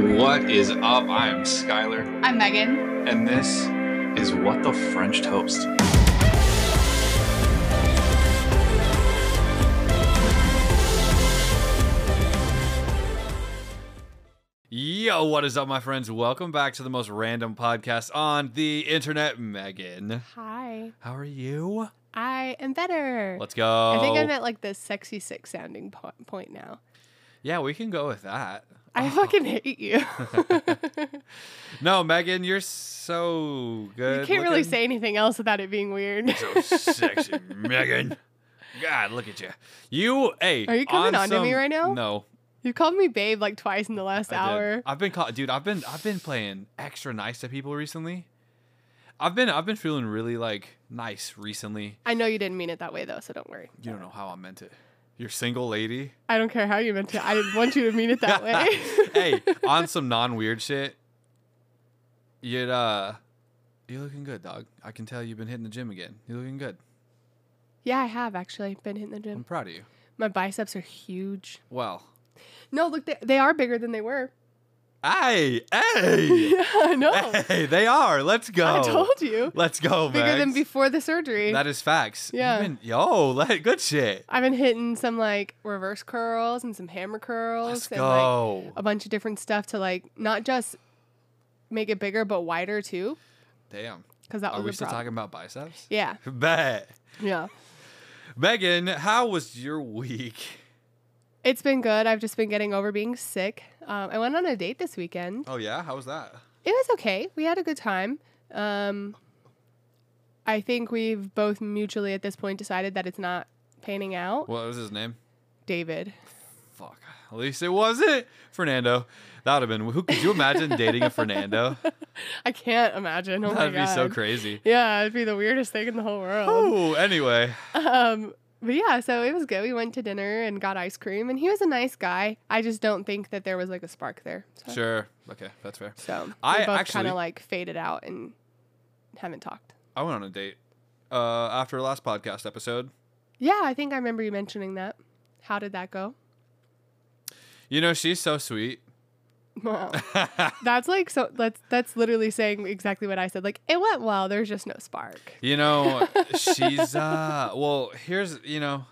What is up? I am Skyler, I'm Megan. and this is What the French Toast. Yo, what is up, my friends? Welcome back to the most random podcast on the internet. Megan, Hi. how are you? I am better. Let's go. I think I'm at like the sexy six sounding po- point now. Yeah, we can go with that. I Oh. fucking hate you. No, Megan, you're so good. you can't really say anything else without it being weird. so sexy, Megan. God, look at you. You, hey. Are you coming on to me right now? No. you called me babe like twice in the last I did. hour. I've been call- dude. I've been I've been playing extra nice to people recently. I've been I've been feeling really like nice recently. I know you didn't mean it that way though, so don't worry. You don't know how I meant it. You're single lady. I don't care how you meant it. I didn't want you to mean it that way. hey, on some non weird shit. You'd uh, you're looking good, dog. I can tell you've been hitting the gym again. You're looking good. yeah, I have actually been hitting the gym. I'm proud of you. My biceps are huge. Well, No, look, they, they are bigger than they were. Hey, hey, yeah, I know. hey, they are. Let's go. I told you. Let's go, Bigger than before the surgery. That is facts. Yeah. been- yo, let good shit. I've been hitting some like reverse curls and some hammer curls Let's and like go. a bunch of different stuff to like not just make it bigger but wider too Damn. because that Are was we still problem. talking about biceps? Yeah, Bet. yeah. Megan, how was your week? It's been good. I've just been getting over being sick. Um, I went on a date this weekend. Oh yeah, how was that? It was okay. We had a good time. Um, I think we've both mutually at this point decided that it's not panning out. What was his name? David. Fuck. At least it wasn't Fernando. That would have been. Who could you imagine dating a Fernando? I can't imagine. Oh That'd be god. so crazy. Yeah, it'd be the weirdest thing in the whole world. Oh, anyway. Um, but yeah, so it was good. We went to dinner and got ice cream, and he was a nice guy. I just don't think that there was like a spark there. So, Sure. Okay, that's fair. so we I both kind of like faded out and haven't talked. I went on a date uh, after the last podcast episode. Yeah, I think I remember you mentioning that. How did that go? You know, she's so sweet. Wow. that's like so. That's that's literally saying exactly what I said. Like it went well. There's just no spark. You know, she's uh well, here's, you know,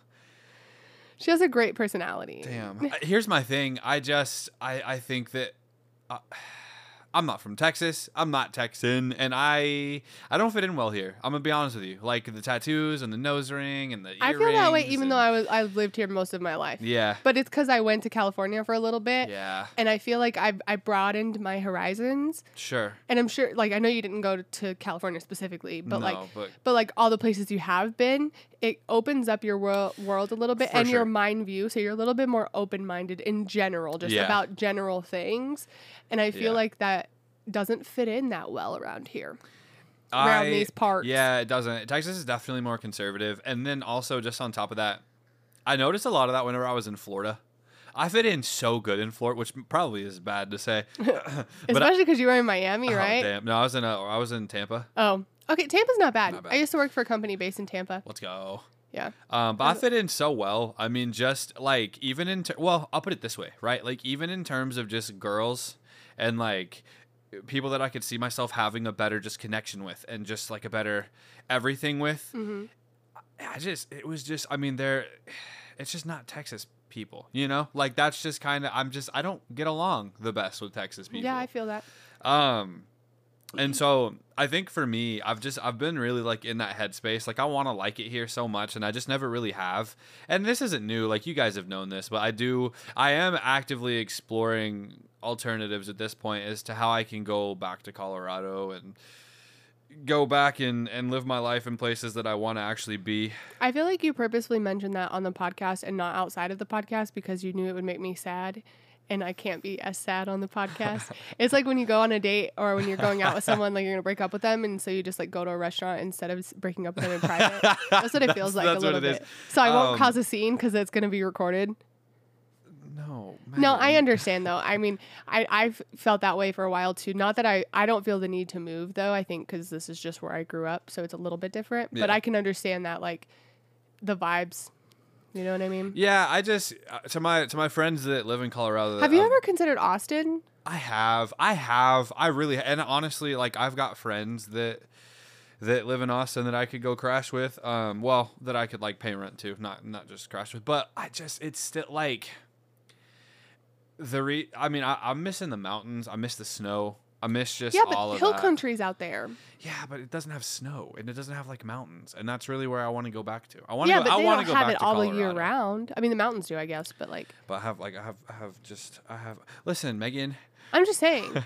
She has a great personality. damn. Here's my thing. I just I I think that uh, I'm not from Texas. I'm not Texan and I I don't fit in well here. I'm going to be honest with you. Like the tattoos and the nose ring and the I feel that way even and- though I was I've lived here most of my life. Yeah. But it's because I went to California for a little bit. Yeah. And I feel like I I broadened my horizons. Sure. And I'm sure, like, I know you didn't go to California specifically, but no, like, but but like all the places you have been, it opens up your world world a little bit For and sure. your mind view. So you're a little bit more open minded in general, just Yeah. about general things. And I feel Yeah. like that doesn't fit in that well around here. around I- these parts. Yeah, it doesn't. Texas is definitely more conservative. And then also, just on top of that, I noticed a lot of that whenever I was in Florida. I fit in so good in Florida, which probably is bad to say. Especially because you were in Miami, oh, right? damn. No, I was in uh, I was in Tampa. Oh, okay. Tampa's not bad. Not bad. I used to work for a company based in Tampa. Let's go. Yeah. Um, but I fit in so well. I mean, just like even in ter- well, I'll put it this way, right? Like even in terms of just girls and like people that I could see myself having a better just connection with and just like a better everything with. hmm I just it was just I mean they're it's just not Texas people, you know? Like that's just kind of I'm just I don't get along the best with Texas people. Yeah, I feel that. Um, and so I think for me, I've just I've been really like in that headspace. Like I want to like it here so much, and I just never really have. And this isn't new. Like you guys have known this, but I do. I am actively exploring alternatives at this point as to how I can go back to Colorado and go back and and live my life in places that I want to actually be. I feel like you purposefully mentioned that on the podcast and not outside of the podcast because you knew it would make me sad. And I can't be as sad on the podcast. it's like when you go on a date or when you're going out with someone, like you're gonna break up with them, and so you just like go to a restaurant instead of breaking up with them in private. That's what it feels like That's a what little it is. bit. So I won't Um, cause a scene because it's gonna be recorded. No, No, I understand though. I mean, I I've felt that way for a while too. Not that I I don't feel the need to move though. I think because this is just where I grew up, so it's a little bit different. But I can understand that like the vibes. You know what I mean? Yeah, I just uh, to my to my friends that live in Colorado. Have you um, ever considered Austin? I have, I have, I really, and honestly, like I've got friends that that live in Austin that I could go crash with. Um, well, that I could like pay rent to, not not just crash with. But I just, it's still like the re. I mean, I, I'm missing the mountains. I miss the snow. I miss just Yeah, all but of hill that. country's out there. Yeah, but it doesn't have snow and it doesn't have like mountains, and that's really where I want to go back to. I want to. Yeah, go, but I they want to go have back it to all the Colorado. year round. I mean, the mountains do, I guess, but like, But I have like I have I have just I have listen, Megan I'm just saying,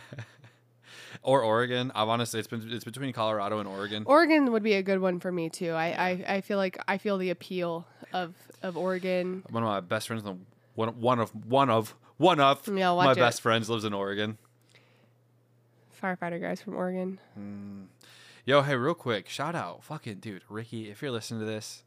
or Oregon. I've honestly it's been it's between Colorado and Oregon. Oregon would be a good one for me too. I, I, I feel like I feel the appeal of of Oregon. One of my best friends, in the- one one of one of one of Yeah, my it. best friends lives in Oregon. Firefighter guys from Oregon. Yo, hey, real quick, shout out, fucking dude, Ricky. If you're listening to this,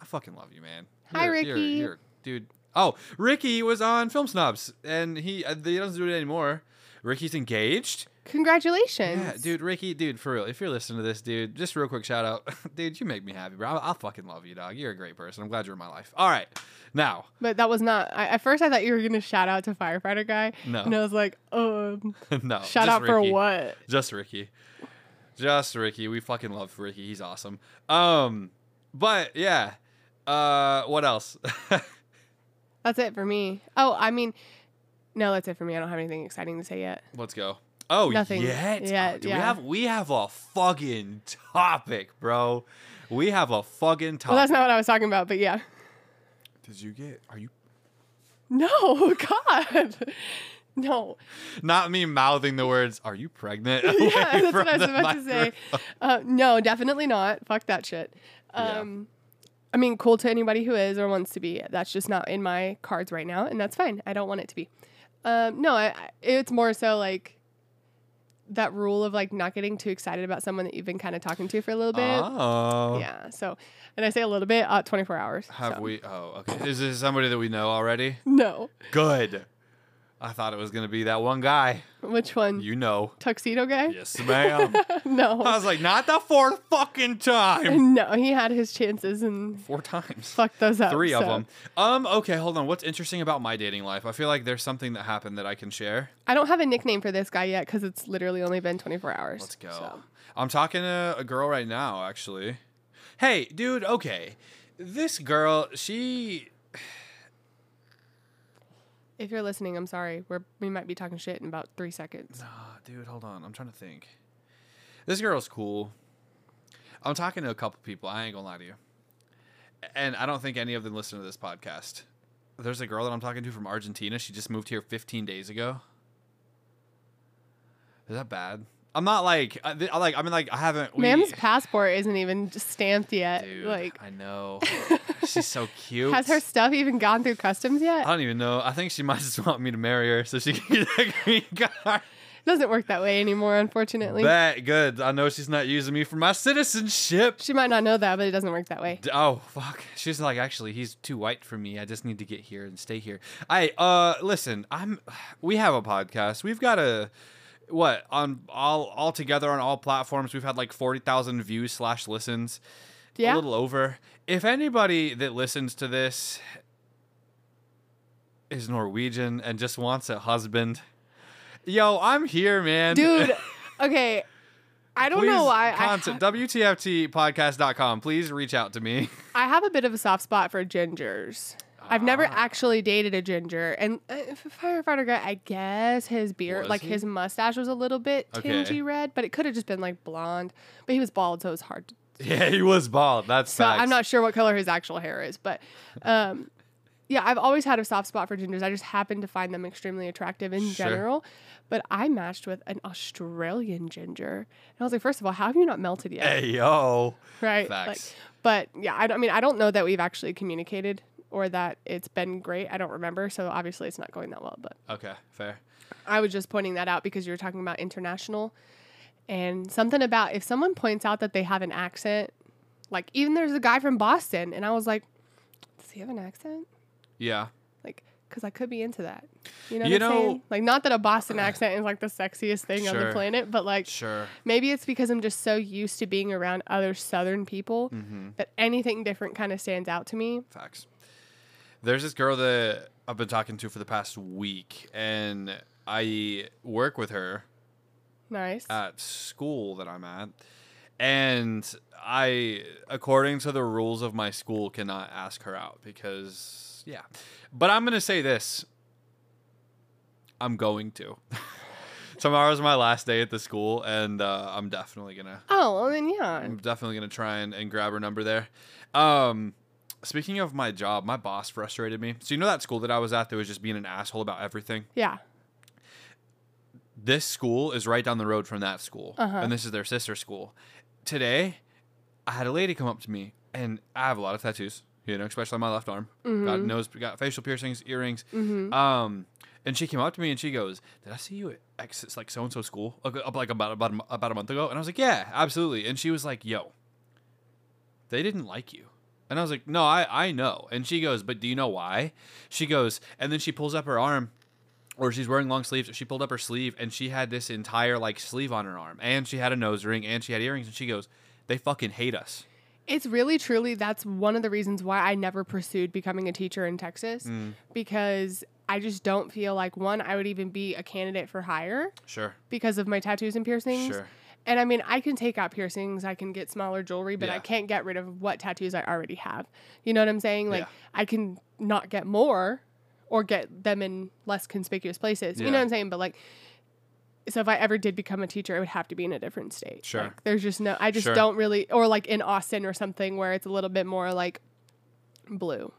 I fucking love you, man. Hi, You're- you're- Ricky. you're- dude. Oh, Ricky was on Film Snobs, and he uh, he doesn't do it anymore. Ricky's engaged. Congratulations. Yeah, dude, Ricky, dude, for real. If you're listening to this, dude, just real quick shout out, dude. You make me happy, bro. I'll, fucking love you, dog. You're a great person. I'm glad you're in my life. All right, now, But that was not. I, at first, I thought you were gonna shout out to firefighter guy. No. And I was like, um, no, shout out for what? Just Ricky. Just Ricky. We fucking love Ricky. He's awesome. Um, but yeah. Uh, what else? That's it for me. Oh, I mean, no, that's it for me. I don't have anything exciting to say yet. Let's go. Oh, Nothing yet? yet, Oh, dude, We yeah. have we have a fucking topic, bro. We have a fucking topic. Well, that's not what I was talking about, but yeah. Did you get? Are you No, God, no. not me mouthing the words? Are you pregnant? Yeah, that's what I was about to say. Uh, no, definitely not. Fuck that shit. Yeah. Um, I mean, cool to anybody who is or wants to be. That's just not in my cards right now, and that's fine. I don't want it to be. Um, no, I, I- it's more so like that rule of like not getting too excited about someone that you've been kind of talking to for a little bit. Oh. Yeah. So, and I say a little bit, uh, 24 hours. Have so. we? Oh, okay. Is this somebody that we know already? No. Good. I thought it was gonna be that one guy. Which one? You know. Tuxedo guy? Yes, ma'am. no. I was like, not the fourth fucking time. no, he had his chances and Four times. fucked those up. Three of so. them. Um. Okay, hold on. What's interesting about my dating life? I feel like there's something that happened that I can share. I don't have a nickname for this guy yet because it's literally only been 24 hours. Let's go. so. I'm talking to a girl right now, actually. Hey, dude. Okay, this girl, she. If you're listening, I'm sorry. We're we might be talking shit in about three seconds. Ah, dude, hold on. I'm trying to think. This girl's cool. I'm talking to a couple people. I ain't gonna lie to you. And I don't think any of them listen to this podcast. There's a girl that I'm talking to from Argentina. She just moved here 15 days ago. Is that bad? I'm not like, I, like. I mean, like, I haven't. We, Mam's passport isn't even stamped yet. dude, like, I know. She's so cute. has her stuff even gone through customs yet? I don't even know. I think she might just want me to marry her so she can get a green card. doesn't work that way anymore, unfortunately. That good. I know she's not using me for my citizenship. She might not know that, but it doesn't work that way. D- Oh fuck. She's like, actually, he's too white for me. I just need to get here and stay here. I uh listen, I'm we have a podcast. We've got a what on all all together on all platforms. We've had like forty thousand views slash listens. Yeah. A little over. If anybody that listens to this is Norwegian and just wants a husband, yo, I'm here, man. Dude, okay. I don't know Please why. I, Contact, ha- WTFTpodcast.com. Please reach out to me. I have a bit of a soft spot for gingers. I've never Ah. actually dated a ginger, and uh, firefighter guy, I guess his beard, Was like he? his mustache, was a little bit Okay. tingy red, but it could have just been like blonde. But he was bald, so it was hard. To, Yeah, he was bald. That's so facts. I'm not sure what color his actual hair is, but um, yeah, I've always had a soft spot for gingers. I just happen to find them extremely attractive in Sure. general. But I matched with an Australian ginger, and I was like, first of all, how have you not melted yet? Hey yo. right? Facts. Like, but yeah, I, I mean, I don't know that we've actually communicated or that it's been great. I don't remember, so obviously it's not going that well. But Okay, fair. I was just pointing that out because you were talking about international and something about if someone points out that they have an accent, like even there's a guy from Boston, and I was like, does he have an accent? Yeah. Like, because I could be into that. You know You what I'm saying? know- Like, not that a Boston accent is like the sexiest thing on the planet, but like Sure. maybe it's because I'm just so used to being around other Southern people Mm-hmm. that anything different kind of stands out to me. Facts. There's this girl that I've been talking to for the past week, and I work with her Nice. at school that I'm at, and I, according to the rules of my school, cannot ask her out because yeah. But I'm gonna say this. I'm going to. Tomorrow's my last day at the school, and uh, I'm definitely gonna. oh, well, then yeah. I'm definitely gonna try and, and grab her number there. Um, speaking of my job, my boss frustrated me. So you know that school that I was at that was just being an asshole about everything. Yeah. This school is right down the road from that school, Uh-huh. and this is their sister school. Today, I had a lady come up to me, and I have a lot of tattoos. You know, especially on my left arm. God knows, got facial piercings, earrings. Mm-hmm. Um, and she came up to me and she goes, "Did I see you at X, it's like so and so school like, up like about about a, about a month ago?" And I was like, "Yeah, absolutely." And she was like, "Yo, they didn't like you." And I was like, "No, I I know." And she goes, "But do you know why?" She goes, and then she pulls up her arm. Or she's wearing long sleeves. She pulled up her sleeve and she had this entire like sleeve on her arm, and she had a nose ring, and she had earrings. And she goes, "They fucking hate us." It's really truly that's one of the reasons why I never pursued becoming a teacher in Texas Mm. because I just don't feel like one I would even be a candidate for hire Sure, because of my tattoos and piercings. sure, And I mean, I can take out piercings, I can get smaller jewelry, but I can't get rid of what tattoos I already have. You know what I'm saying? Like Yeah. I can not get more or get them in less conspicuous places. You know what I'm saying? But like so if I ever did become a teacher, it would have to be in a different state. Sure. Like, there's just no I just Sure. don't really or like in Austin or something where it's a little bit more like blue.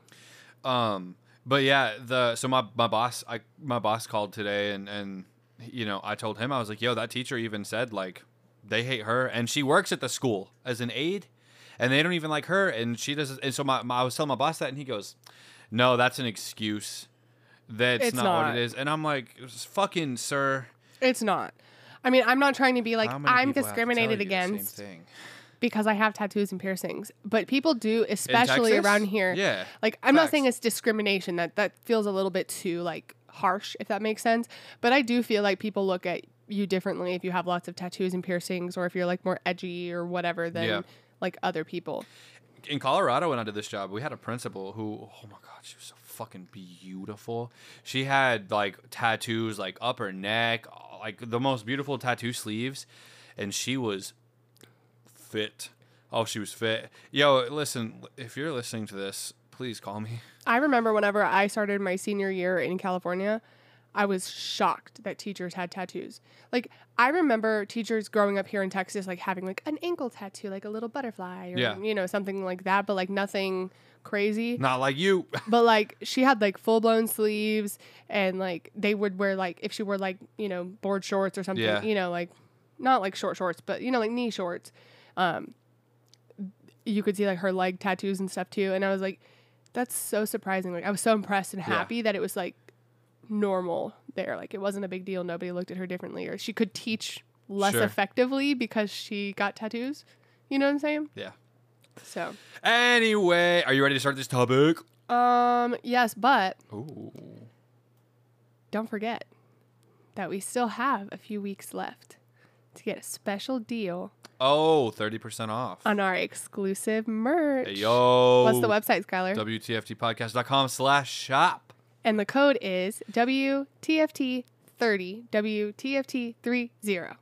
Um, but yeah, the so my my boss, I my boss called today, and and you know I told him I was like, yo, that teacher even said like they hate her, and she works at the school as an aide, and they don't even like her, and she doesn't And so my, my I was telling my boss that, and he goes, no, that's an excuse. That's It's not, what it is. And I'm like, fucking sir. It's not. I mean, I'm not trying to be like I'm people have to tell discriminated against because I have tattoos and piercings. But people do, especially around here. Yeah. Like I'm not saying it's discrimination. That that feels a little bit too like harsh, if that makes sense. But I do feel like people look at you differently if you have lots of tattoos and piercings, or if you're like more edgy or whatever than Yeah. like other people. In Colorado when I did this job, we had a principal who, oh my god, she was so fucking beautiful. She had like tattoos like up her neck, like the most beautiful tattoo sleeves, and she was fit. Oh, she was fit. Yo, listen, if you're listening to this, please call me. I remember whenever I started my senior year in California, I was shocked that teachers had tattoos. Like I remember teachers growing up here in Texas like having like an ankle tattoo, like a little butterfly or Yeah. you know, something like that, but like nothing crazy. Not like you. But like she had like full blown sleeves and like they would wear like if she wore like, you know, board shorts or something, Yeah. you know, like not like short shorts, but you know, like knee shorts. Um you could see like her leg tattoos and stuff too. And I was like, that's so surprising. Like I was so impressed and Yeah. happy that it was like normal there. Like it wasn't a big deal. Nobody looked at her differently or she could teach less Sure. effectively because she got tattoos. You know what I'm saying? yeah. So, Anyway, are you ready to start this topic? um, yes, but Ooh. don't forget that we still have a few weeks left to get a special deal Oh, 30% off. on our exclusive merch. Hey, yo. What's the website, Skyler? WTFTpodcast.com slash shop. And the code is WTFT30, WTFT30.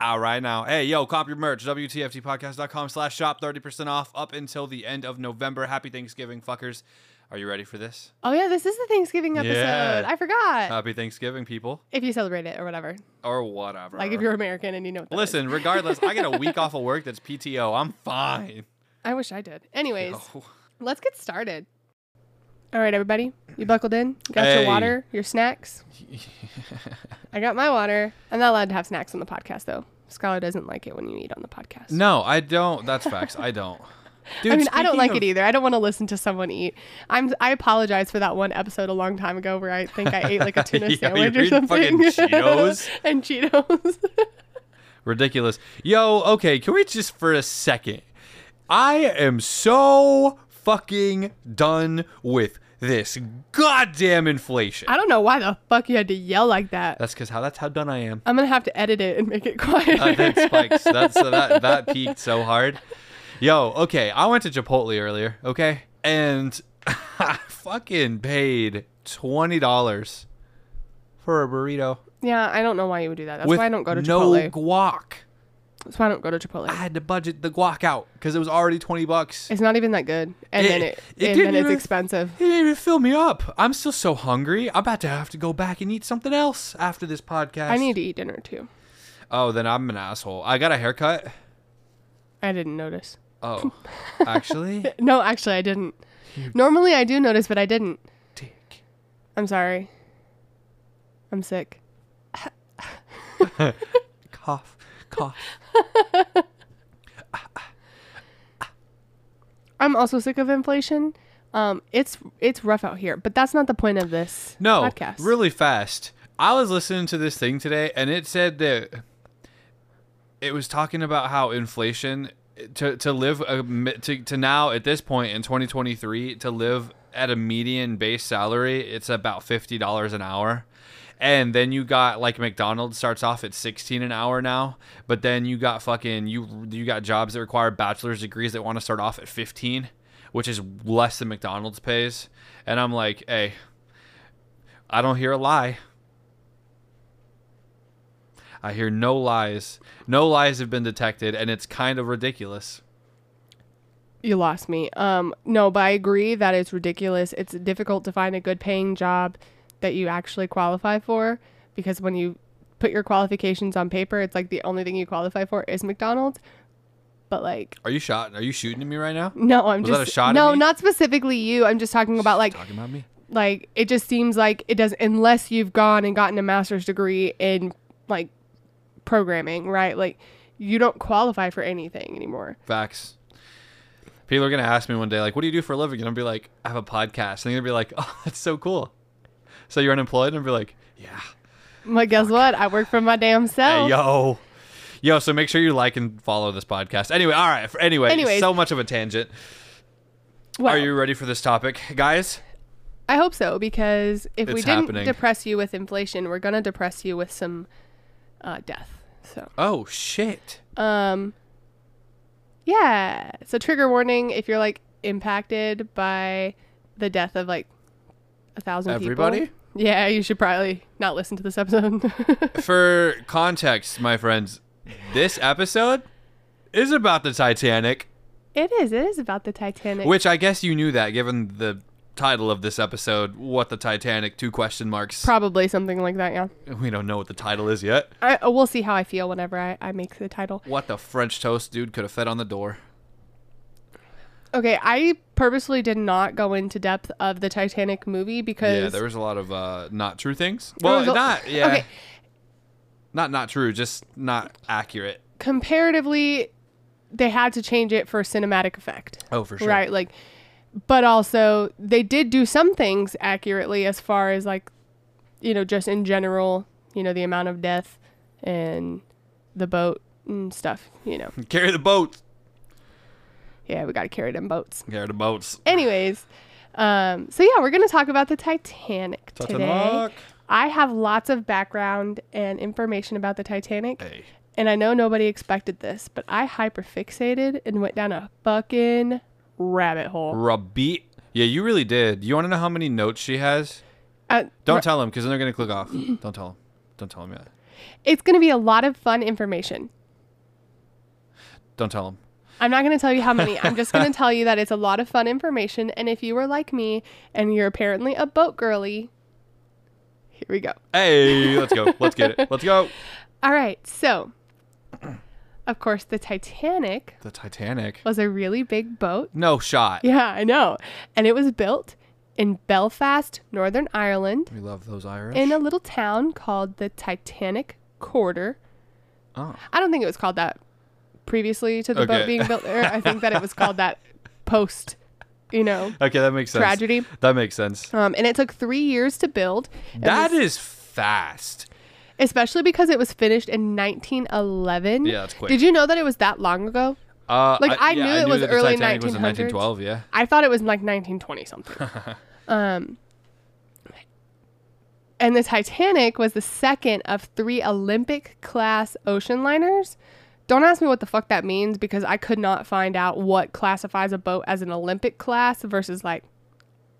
All right now. Hey, yo, cop your merch. WTFTpodcast.com slash shop. 30% off up until the end of November. Happy Thanksgiving, fuckers. Are you ready for this? Oh, yeah, this is the Thanksgiving episode. Yeah. I forgot. Happy Thanksgiving, people. if you celebrate it or whatever. Or whatever. Like if you're American and you know what that is. Listen, regardless, I get a week off of work that's PTO. I'm fine. I wish I did. Anyways, let's get started. All right, everybody. You buckled in? You got Hey. your water, your snacks? I got my water. I'm not allowed to have snacks on the podcast, though. Skyler doesn't like it when you eat on the podcast. no, I don't. That's facts. I don't. Dude, I mean, I don't speaking like of- it either. I don't want to listen to someone eat. I'm. I apologize for that one episode a long time ago where I think I ate like a tuna Yeah, sandwich you or eat something. fucking Cheetos? and Cheetos. Ridiculous. Yo, okay, can we just for a second? I am so fucking done with this goddamn inflation. I don't know why the fuck you had to yell like that. That's because how that's how done I am. I'm gonna have to edit it and make it quiet. Uh, that spikes. That's so that that peaked so hard. Yo, okay, I went to Chipotle earlier, okay, and I fucking paid twenty dollars for a burrito Yeah, I don't know why you would do that. That's with why I don't go to Chipotle. no guac. That's why I don't go to Chipotle. I had to budget the guac out because it was already twenty bucks. It's not even that good, and It- then it, it and then it's even- expensive. It didn't even fill me up. I'm still so hungry. I'm about to have to go back and eat something else after this podcast. I need to eat dinner too. Oh, then I'm an asshole. I got a haircut. I didn't notice. Oh, actually, No, actually, I didn't. You- Normally, I do notice, but I didn't. dick. I'm sorry. I'm sick. Cough, cough. I'm also sick of inflation. Um, it's it's rough out here, but that's not the point of this No, podcast. really fast. I was listening to this thing today, and it said that it was talking about how inflation to to live a, to to now at this point in 2023 to live at a median base salary, it's about fifty dollars an hour. And then you got like McDonald's starts off at 16 an hour now, but then you got fucking you you got jobs that require bachelor's degrees that want to start off at 15, which is less than McDonald's pays. And I'm like, "Hey, I don't hear a lie. I hear no lies. No lies have been detected, and it's kind of ridiculous. You lost me. Um, no, but I agree that it's ridiculous. It's difficult to find a good paying job that you actually qualify for because when you put your qualifications on paper, it's like the only thing you qualify for is McDonald's. But like, Are you shot? Are you shooting at me right now? no, I'm Was just that a shot no, not specifically you. I'm just talking about like Talking about me? like it just seems like it does unless you've gone and gotten a master's degree in like programming, right? Like you don't qualify for anything anymore. Facts. People are gonna ask me one day, like, "What do you do for a living?" And I'll be like, "I have a podcast." And they're gonna be like, "Oh, that's so cool." So you're unemployed? And be like, "Yeah." Like, guess what? I work for my damn self. Hey, yo, yo. So make sure you like and follow this podcast. Anyway, all right. Anyway, Anyways. so much of a tangent. Well, Are you ready for this topic, guys? I hope so because if we didn't happening. depress you with inflation, we're gonna depress you with some uh, death. So, Oh shit. um, yeah. So trigger warning: if you're like impacted by the death of like a thousand people. Everybody? Yeah, you should probably not listen to this episode. For context, my friends, this episode is about the Titanic, it is. It is about the Titanic. which I guess you knew that given the title of this episode, what the Titanic two question marks. Probably something like that. Yeah. we don't know what the title is yet. I uh, we'll see how I feel whenever I, I make the title. What the French toast dude could have fed on the door. Okay, I purposely did not go into depth of the Titanic movie because Yeah, there was a lot of uh, not true things. Well, a- not yeah, Okay, not not true, just not accurate. comparatively, they had to change it for cinematic effect, Oh, for sure. right? Like, but also they did do some things accurately as far as like, you know, just in general, you know, the amount of death and the boat and stuff. You know, Carry the boats. Yeah, we got to carry them boats. Carry the boats. Anyways, um, so yeah, we're gonna talk about the Titanic today. Titanic. I have lots of background and information about the Titanic, Hey. and I know nobody expected this, but I hyperfixated and went down a fucking rabbit hole. Rabbit. Yeah, you really did. You want to know how many notes she has? Uh, Don't ra- tell him because then they're gonna click off. Don't tell him. Don't tell him yet. it's gonna be a lot of fun information. Don't tell him. I'm not going to tell you how many. I'm just going to tell you that it's a lot of fun information. And if you were like me and you're apparently a boat girly, here we go. Hey, let's go. Let's get it. Let's go. All right. So, of course, the Titanic The Titanic. was a really big boat. No shot. Yeah, I know. And it was built in Belfast, Northern Ireland, We love those Irish. in a little town called the Titanic Quarter. oh. I don't think it was called that previously to the boat being built there. I think that it was called that post, you know, Okay, that makes sense. tragedy. That makes sense. Um, and it took three years to build. and That was- is fast. especially because it was finished in 1911. Yeah, that's quick. Did you know that it was that long ago? Uh, Like, I knew it was that the early Titanic was in 1900s. 1912. Yeah. I thought it was like 1920 something. um, and the Titanic was the second of three Olympic class ocean liners. Don't ask me what the fuck that means because I could not find out what classifies a boat as an Olympic class versus like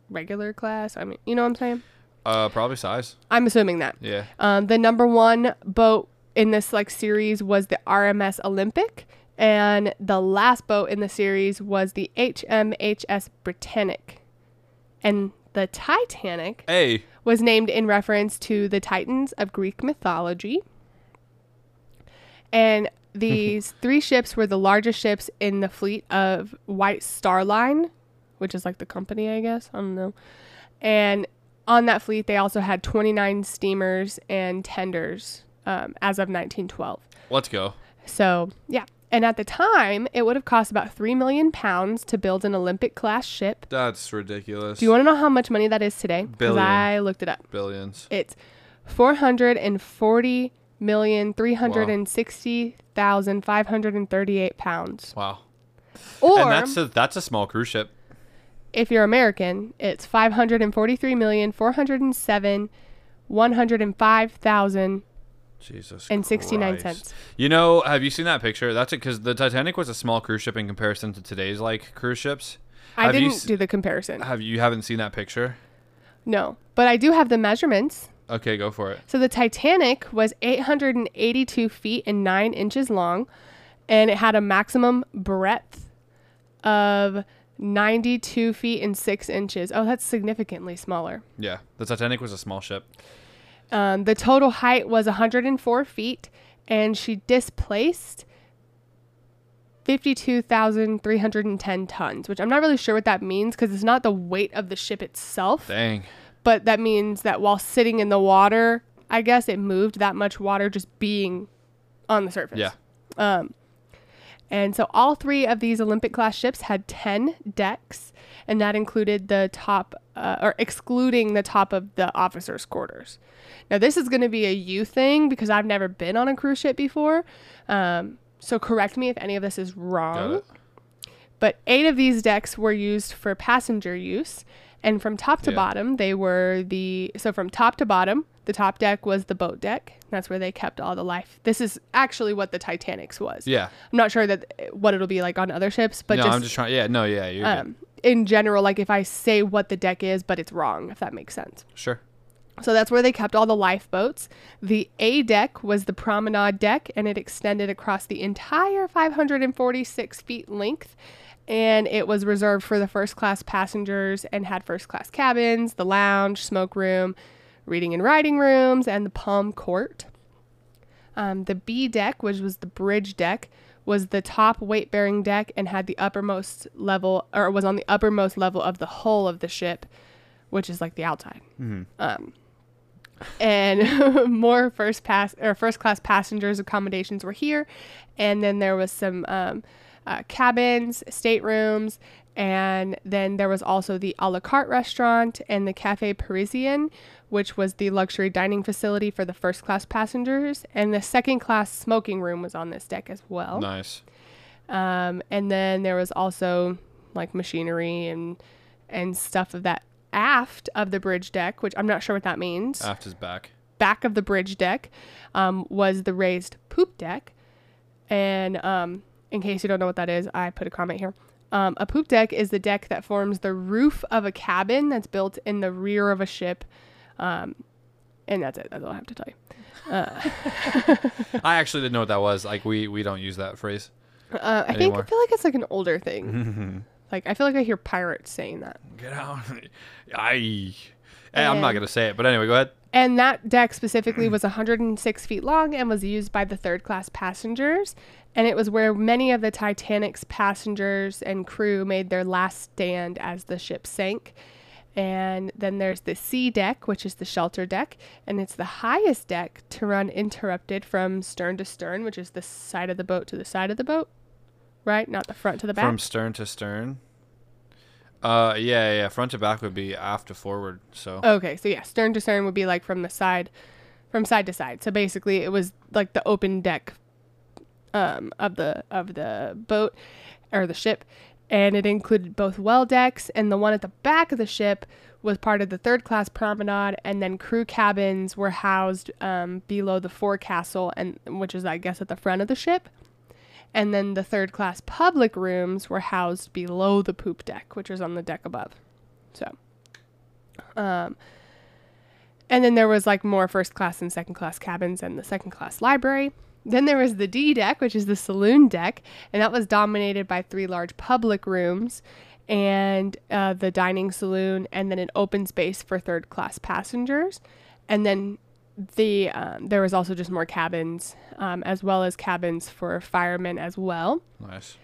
regular class. I mean, you know what I'm saying? Uh, probably size. I'm assuming that. Yeah. Um, the number one boat in this like series was the RMS Olympic, and the last boat in the series was the HMHS Britannic, and the Titanic Hey. was named in reference to the Titans of Greek mythology. And these three ships were the largest ships in the fleet of White Star Line, which is like the company, I guess. I don't know. And on that fleet, they also had 29 steamers and tenders um, as of 1912. Let's go. So, yeah. And at the time, it would have cost about 3 million pounds to build an Olympic class ship. That's ridiculous. Do you want to know how much money that is today? Because Billion. I looked it up. Billions. It's four hundred and forty million three hundred and sixty thousand five hundred and thirty-eight pounds. Wow. Or and that's a that's a small cruise ship. if you're American, it's five hundred and forty-three million four hundred and seven one hundred and five thousand Jesus. and sixty-nine Christ. cents. You know, have you seen that picture? That's it because the Titanic was a small cruise ship in comparison to today's like cruise ships. I Have didn't s- do the comparison. Have you haven't seen that picture? No, but I do have the measurements. Okay, go for it. So the Titanic was 882 feet and 9 inches long, and it had a maximum breadth of 92 feet and 6 inches. Oh, that's significantly smaller. Yeah, the Titanic was a small ship. Um, the total height was 104 feet, and she displaced 52,310 tons, which I'm not really sure what that means because it's not the weight of the ship itself, Dang. But that means that while sitting in the water, I guess it moved that much water just being on the surface. Yeah. Um, and so all three of these Olympic class ships had 10 decks, and that included the top, uh, or excluding the top of the officers' quarters. Now, this is going to be a you thing because I've never been on a cruise ship before. Um, so correct me if any of this is wrong. But eight of these decks were used for passenger use. And from top to Yeah. bottom, they were the. So from top to bottom, the top deck was the boat deck. That's where they kept all the life. This is actually what the Titanic's was. Yeah. I'm not sure that what it'll be like on other ships, but no, just, I'm just trying. Yeah. No. Yeah. You're good. um, in general, like if I say what the deck is, but it's wrong, if that makes sense. Sure. So that's where they kept all the lifeboats. The A deck was the promenade deck, and it extended across the entire 546 feet length. And it was reserved for the first class passengers and had first class cabins, the lounge, smoke room, reading and writing rooms, and the palm court. Um, the B deck, which was the bridge deck, was the top weight bearing deck and had the uppermost level, or was on the uppermost level of the hull of the ship, which is like the outside. Um, and more first pass or first class passengers accommodations were here, and then there was some um, uh, cabins, staterooms, and then there was also the a la carte restaurant and the Cafe Parisien, which was the luxury dining facility for the first class passengers, and the second class smoking room was on this deck as well. Nice. Um, and then there was also like machinery and and stuff of that aft of the bridge deck, which I'm not sure what that means. Aft is back. Back of the bridge deck um, was the raised poop deck. And um, in case you don't know what that is, I put a comment here. Um, a poop deck is the deck that forms the roof of a cabin that's built in the rear of a ship. Um, and that's it. That's all I have to tell you. I actually didn't know what that was. Like we we don't use that phrase. Uh, I think I feel like it's like an older thing. like I feel like I hear pirates saying that. Get out. I. I'm not gonna say it, but anyway, go ahead. And that deck specifically was 106 feet long and was used by the third class passengers. And it was where many of the Titanic's passengers and crew made their last stand as the ship sank. And then there's the C deck, which is the shelter deck. And it's the highest deck to run interrupted from stern to stern, which is the side of the boat to the side of the boat, right? Not the front to the back. From stern to stern. Uh, yeah, yeah. Front to back would be aft to forward. So Okay, so yeah, stern to stern would be like from the side, from side to side. So basically, it was like the open deck, um, of the of the boat or the ship, and it included both well decks and the one at the back of the ship was part of the third class promenade, and then crew cabins were housed um, below the forecastle, and which is I guess at the front of the ship. And then the third class public rooms were housed below the poop deck, which was on the deck above. So, um, and then there was like more first class and second class cabins and the second class library. Then there was the D deck, which is the saloon deck, and that was dominated by three large public rooms and uh, the dining saloon, and then an open space for third class passengers. And then the um, there was also just more cabins, um, as well as cabins for firemen as well. Nice.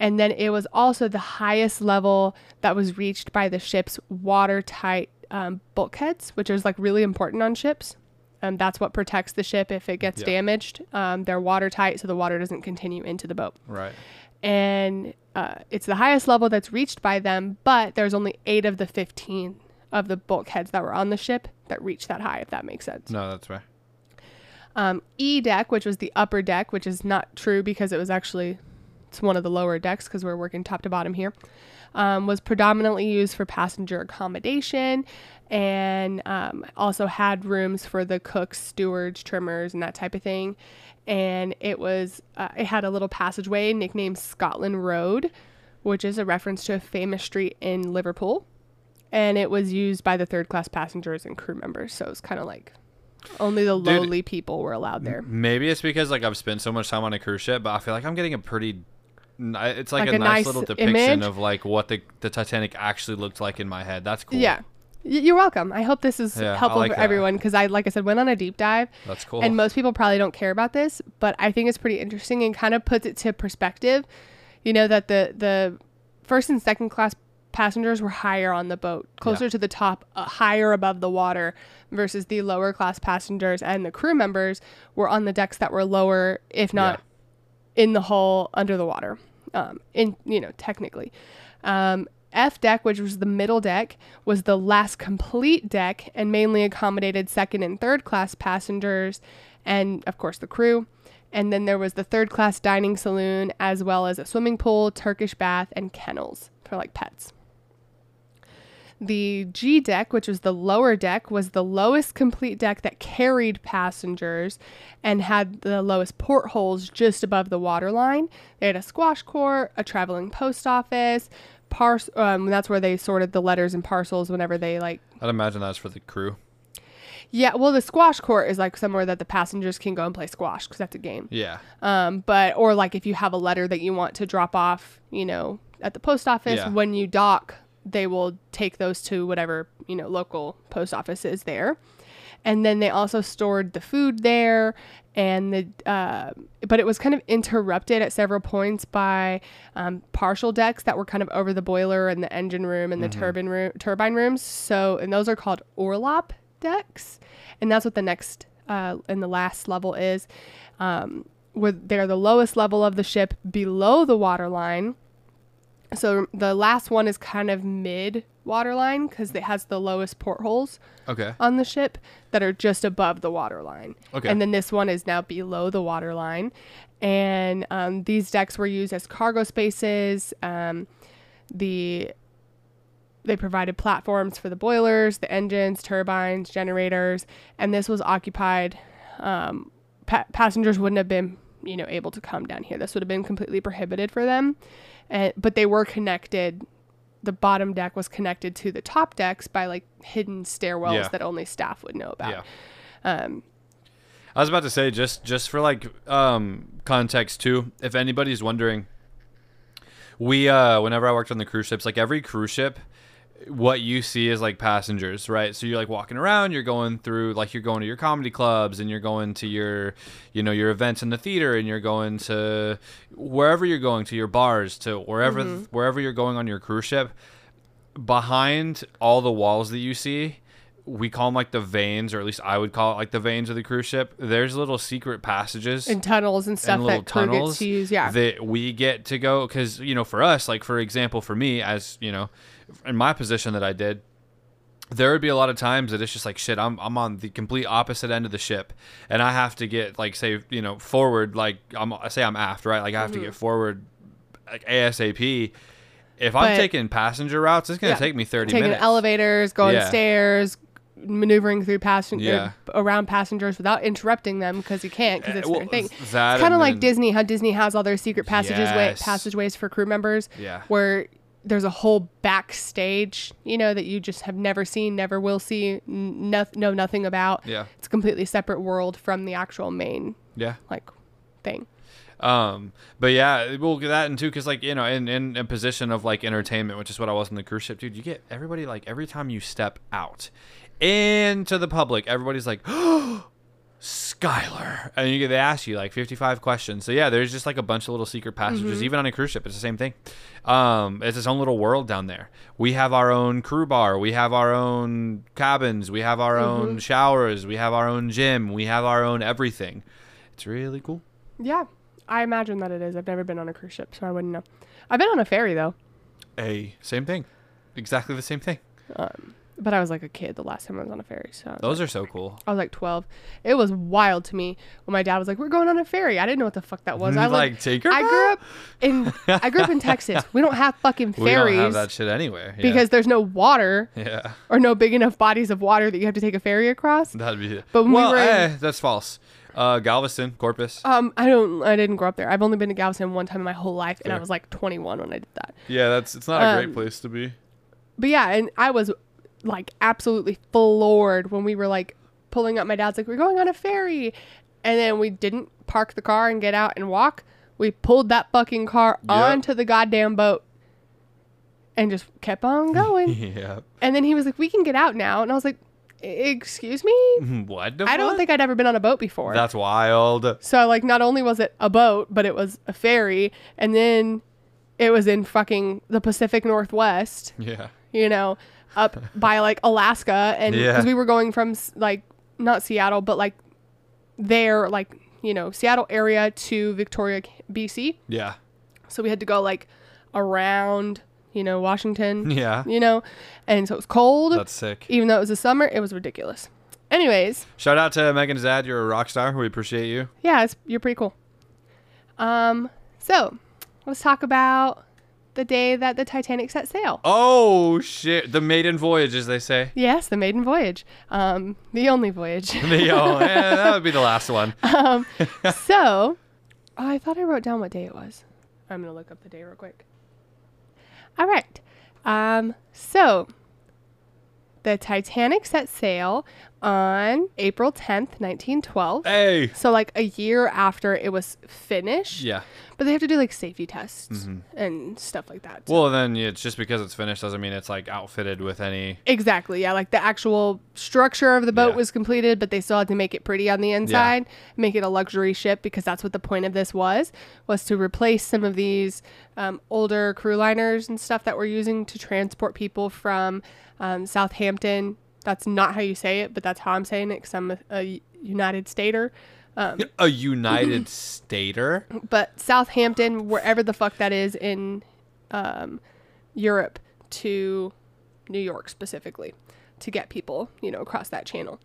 And then it was also the highest level that was reached by the ship's watertight um, bulkheads, which is like really important on ships. Um, that's what protects the ship if it gets Yeah. damaged. Um, they're watertight, so the water doesn't continue into the boat. Right. And uh, it's the highest level that's reached by them, but there's only eight of the 15 of the bulkheads that were on the ship that reached that high, if that makes sense. No, that's right. Um, e deck, which was the upper deck, which is not true because it was actually it's one of the lower decks because we're working top to bottom here, um, was predominantly used for passenger accommodation and um, also had rooms for the cooks, stewards, trimmers, and that type of thing. And it was uh, it had a little passageway nicknamed Scotland Road, which is a reference to a famous street in Liverpool. And it was used by the third class passengers and crew members. So it's kind of like only the Dude. lowly people were allowed there. Maybe it's because like I've spent so much time on a cruise ship, but I feel like I'm getting a pretty. It's like, Like a, a nice, nice little depiction image? of like what the the Titanic actually looked like in my head. That's cool. Yeah. You're welcome. I hope this is Yeah, helpful like for that. everyone because I, like I said, went on a deep dive, That's cool. and most people probably don't care about this, but I think it's pretty interesting and kind of puts it to perspective. You know that the the first and second class passengers were higher on the boat, closer to the top, uh, higher above the water, versus the lower class passengers and the crew members were on the decks that were lower, if not in the hull under the water. Um, in you know technically, um, F deck, which was the middle deck, was the last complete deck and mainly accommodated second and third class passengers, and of course the crew. And then there was the third class dining saloon, as well as a swimming pool, Turkish bath, and kennels for like pets. The G deck, which was the lower deck, was the lowest complete deck that carried passengers and had the lowest portholes just above the waterline. They had a squash court, a traveling post office, pars- um, that's where they sorted the letters and parcels whenever they like. I'd imagine that's for the crew. Yeah, well, the squash court is like somewhere that the passengers can go and play squash because that's a game. Yeah. Um, but or like if you have a letter that you want to drop off, you know, at the post office Yeah. when you dock, they will take those to whatever you know local post office is there. And then they also stored the food there, and the uh, but it was kind of interrupted at several points by um, partial decks that were kind of over the boiler and the engine room and the turbine room turbine rooms. So and those are called orlop decks, and that's what the next uh, and the last level is. Um, where they're the lowest level of the ship below the waterline. So the last one is kind of mid waterline because it has the lowest portholes Okay. on the ship that are just above the waterline. Okay. And then this one is now below the waterline. And um, these decks were used as cargo spaces. Um, the they provided platforms for the boilers, the engines, turbines, generators, and this was occupied. Um, pa- passengers wouldn't have been, you know, able to come down here. This would have been completely prohibited for them. And but they were connected. The bottom deck was connected to the top decks by like hidden stairwells Yeah. that only staff would know about. Yeah. Um, I was about to say just just for like um context too, if anybody's wondering, we uh whenever I worked on the cruise ships, like every cruise ship, what you see is like passengers, right? So you're like walking around, you're going through like you're going to your comedy clubs and you're going to your you know, your events in the theater and you're going to wherever you're going to your bars to wherever mm-hmm. wherever you're going on your cruise ship. Behind all the walls that you see, we call them like the veins, or at least I would call it like the veins of the cruise ship. There's little secret passages and tunnels and stuff little that tunnels gets to use. Yeah. that we get to go because you know for us like for example for me as you know in my position that i did there would be a lot of times that it's just like shit i'm, I'm on the complete opposite end of the ship and i have to get like say you know forward like i'm I say i'm aft right like i have to get forward like asap if i'm taking passenger routes it's going to Yeah. take me 30 Taking minutes elevators, going Yeah. stairs, maneuvering through passenger Yeah. around passengers without interrupting them because you can't because Uh, it's well, their thing. It's kind of like Disney, how Disney has all their secret passages way, passageways for crew members, Yeah. where there's a whole backstage, you know, that you just have never seen, never will see, n- no, know nothing about. Yeah. It's a completely separate world from the actual main Yeah. like thing. Um, but yeah, we'll get that into because like you know, in, in a position of like entertainment, which is what I was in the cruise ship, dude. You get everybody like every time you step out into the public, everybody's like, Skyler, and you they ask you like fifty five questions. So yeah, there's just like a bunch of little secret passages. Even on a cruise ship, it's the same thing. Um, it's its own little world down there. We have our own crew bar. We have our own cabins. We have our own showers. We have our own gym. We have our own everything. It's really cool. Yeah. I imagine that it is. I've never been on a cruise ship, so I wouldn't know. I've been on a ferry though. A same thing, exactly the same thing. Um, but I was like a kid the last time I was on a ferry, so Those are so cool. I was like 12. It was wild to me when my dad was like, "We're going on a ferry." I didn't know what the fuck that was. I like lived- Tinkerbell. I grew up in I grew up in Texas. We don't have fucking ferries. We don't have that shit anywhere. Yeah. because there's no water yeah, or no big enough bodies of water that you have to take a ferry across. that'd be. But when we well, were in- eh, that's false. Uh, Galveston, Corpus. Um, I don't. I didn't grow up there. I've only been to Galveston one time in my whole life, and I was like 21 when I did that. yeah, that's it's not a great um, place to be. But yeah, and I was like absolutely floored when we were like pulling up. My dad's like, "We're going on a ferry," and then we didn't park the car and get out and walk. We pulled that fucking car Yep. onto the goddamn boat and just kept on going. yeah. and then he was like, "We can get out now," and I was like, "Excuse me." Mm-hmm. What? The I don't think I'd ever been on a boat before. that's wild. So like not only was it a boat, but it was a ferry and then it was in fucking the Pacific Northwest, Yeah. you know, up by like Alaska and Yeah. cuz we were going from like not Seattle, but like there like, you know, Seattle area to Victoria, BC. Yeah. So we had to go like around, you know, Washington, Yeah. you know. And so it was cold. That's sick. Even though it was the summer, it was ridiculous. Anyways, Shout out to Megan Zad. You're a rock star. We appreciate you. yeah, it's, you're pretty cool. Um, so let's talk about the day that the Titanic set sail. Oh shit! The maiden voyage, as they say. Yes, the maiden voyage. Um, the only voyage. The- oh, eh, that would be the last one. um, so I thought I wrote down what day it was. I'm gonna look up the day real quick. All right. Um, so the Titanic set sail on April 10th, 1912. Hey. So like a year after it was finished. Yeah. But they have to do like safety tests and stuff like that. So- Well, then it's just because it's finished doesn't mean it's like outfitted with any. exactly. Yeah. Like the actual structure of the boat Yeah. was completed, but they still had to make it pretty on the inside, make it a luxury ship because that's what the point of this was, was to replace some of these um, older crew liners and stuff that we're using to transport people from um, Southampton. That's not how you say it, but that's how I'm saying it because I'm a, a United Stater. Um, A United Stater. but Southampton, wherever the fuck that is in um, Europe, to New York specifically, to get people, you know, across that channel.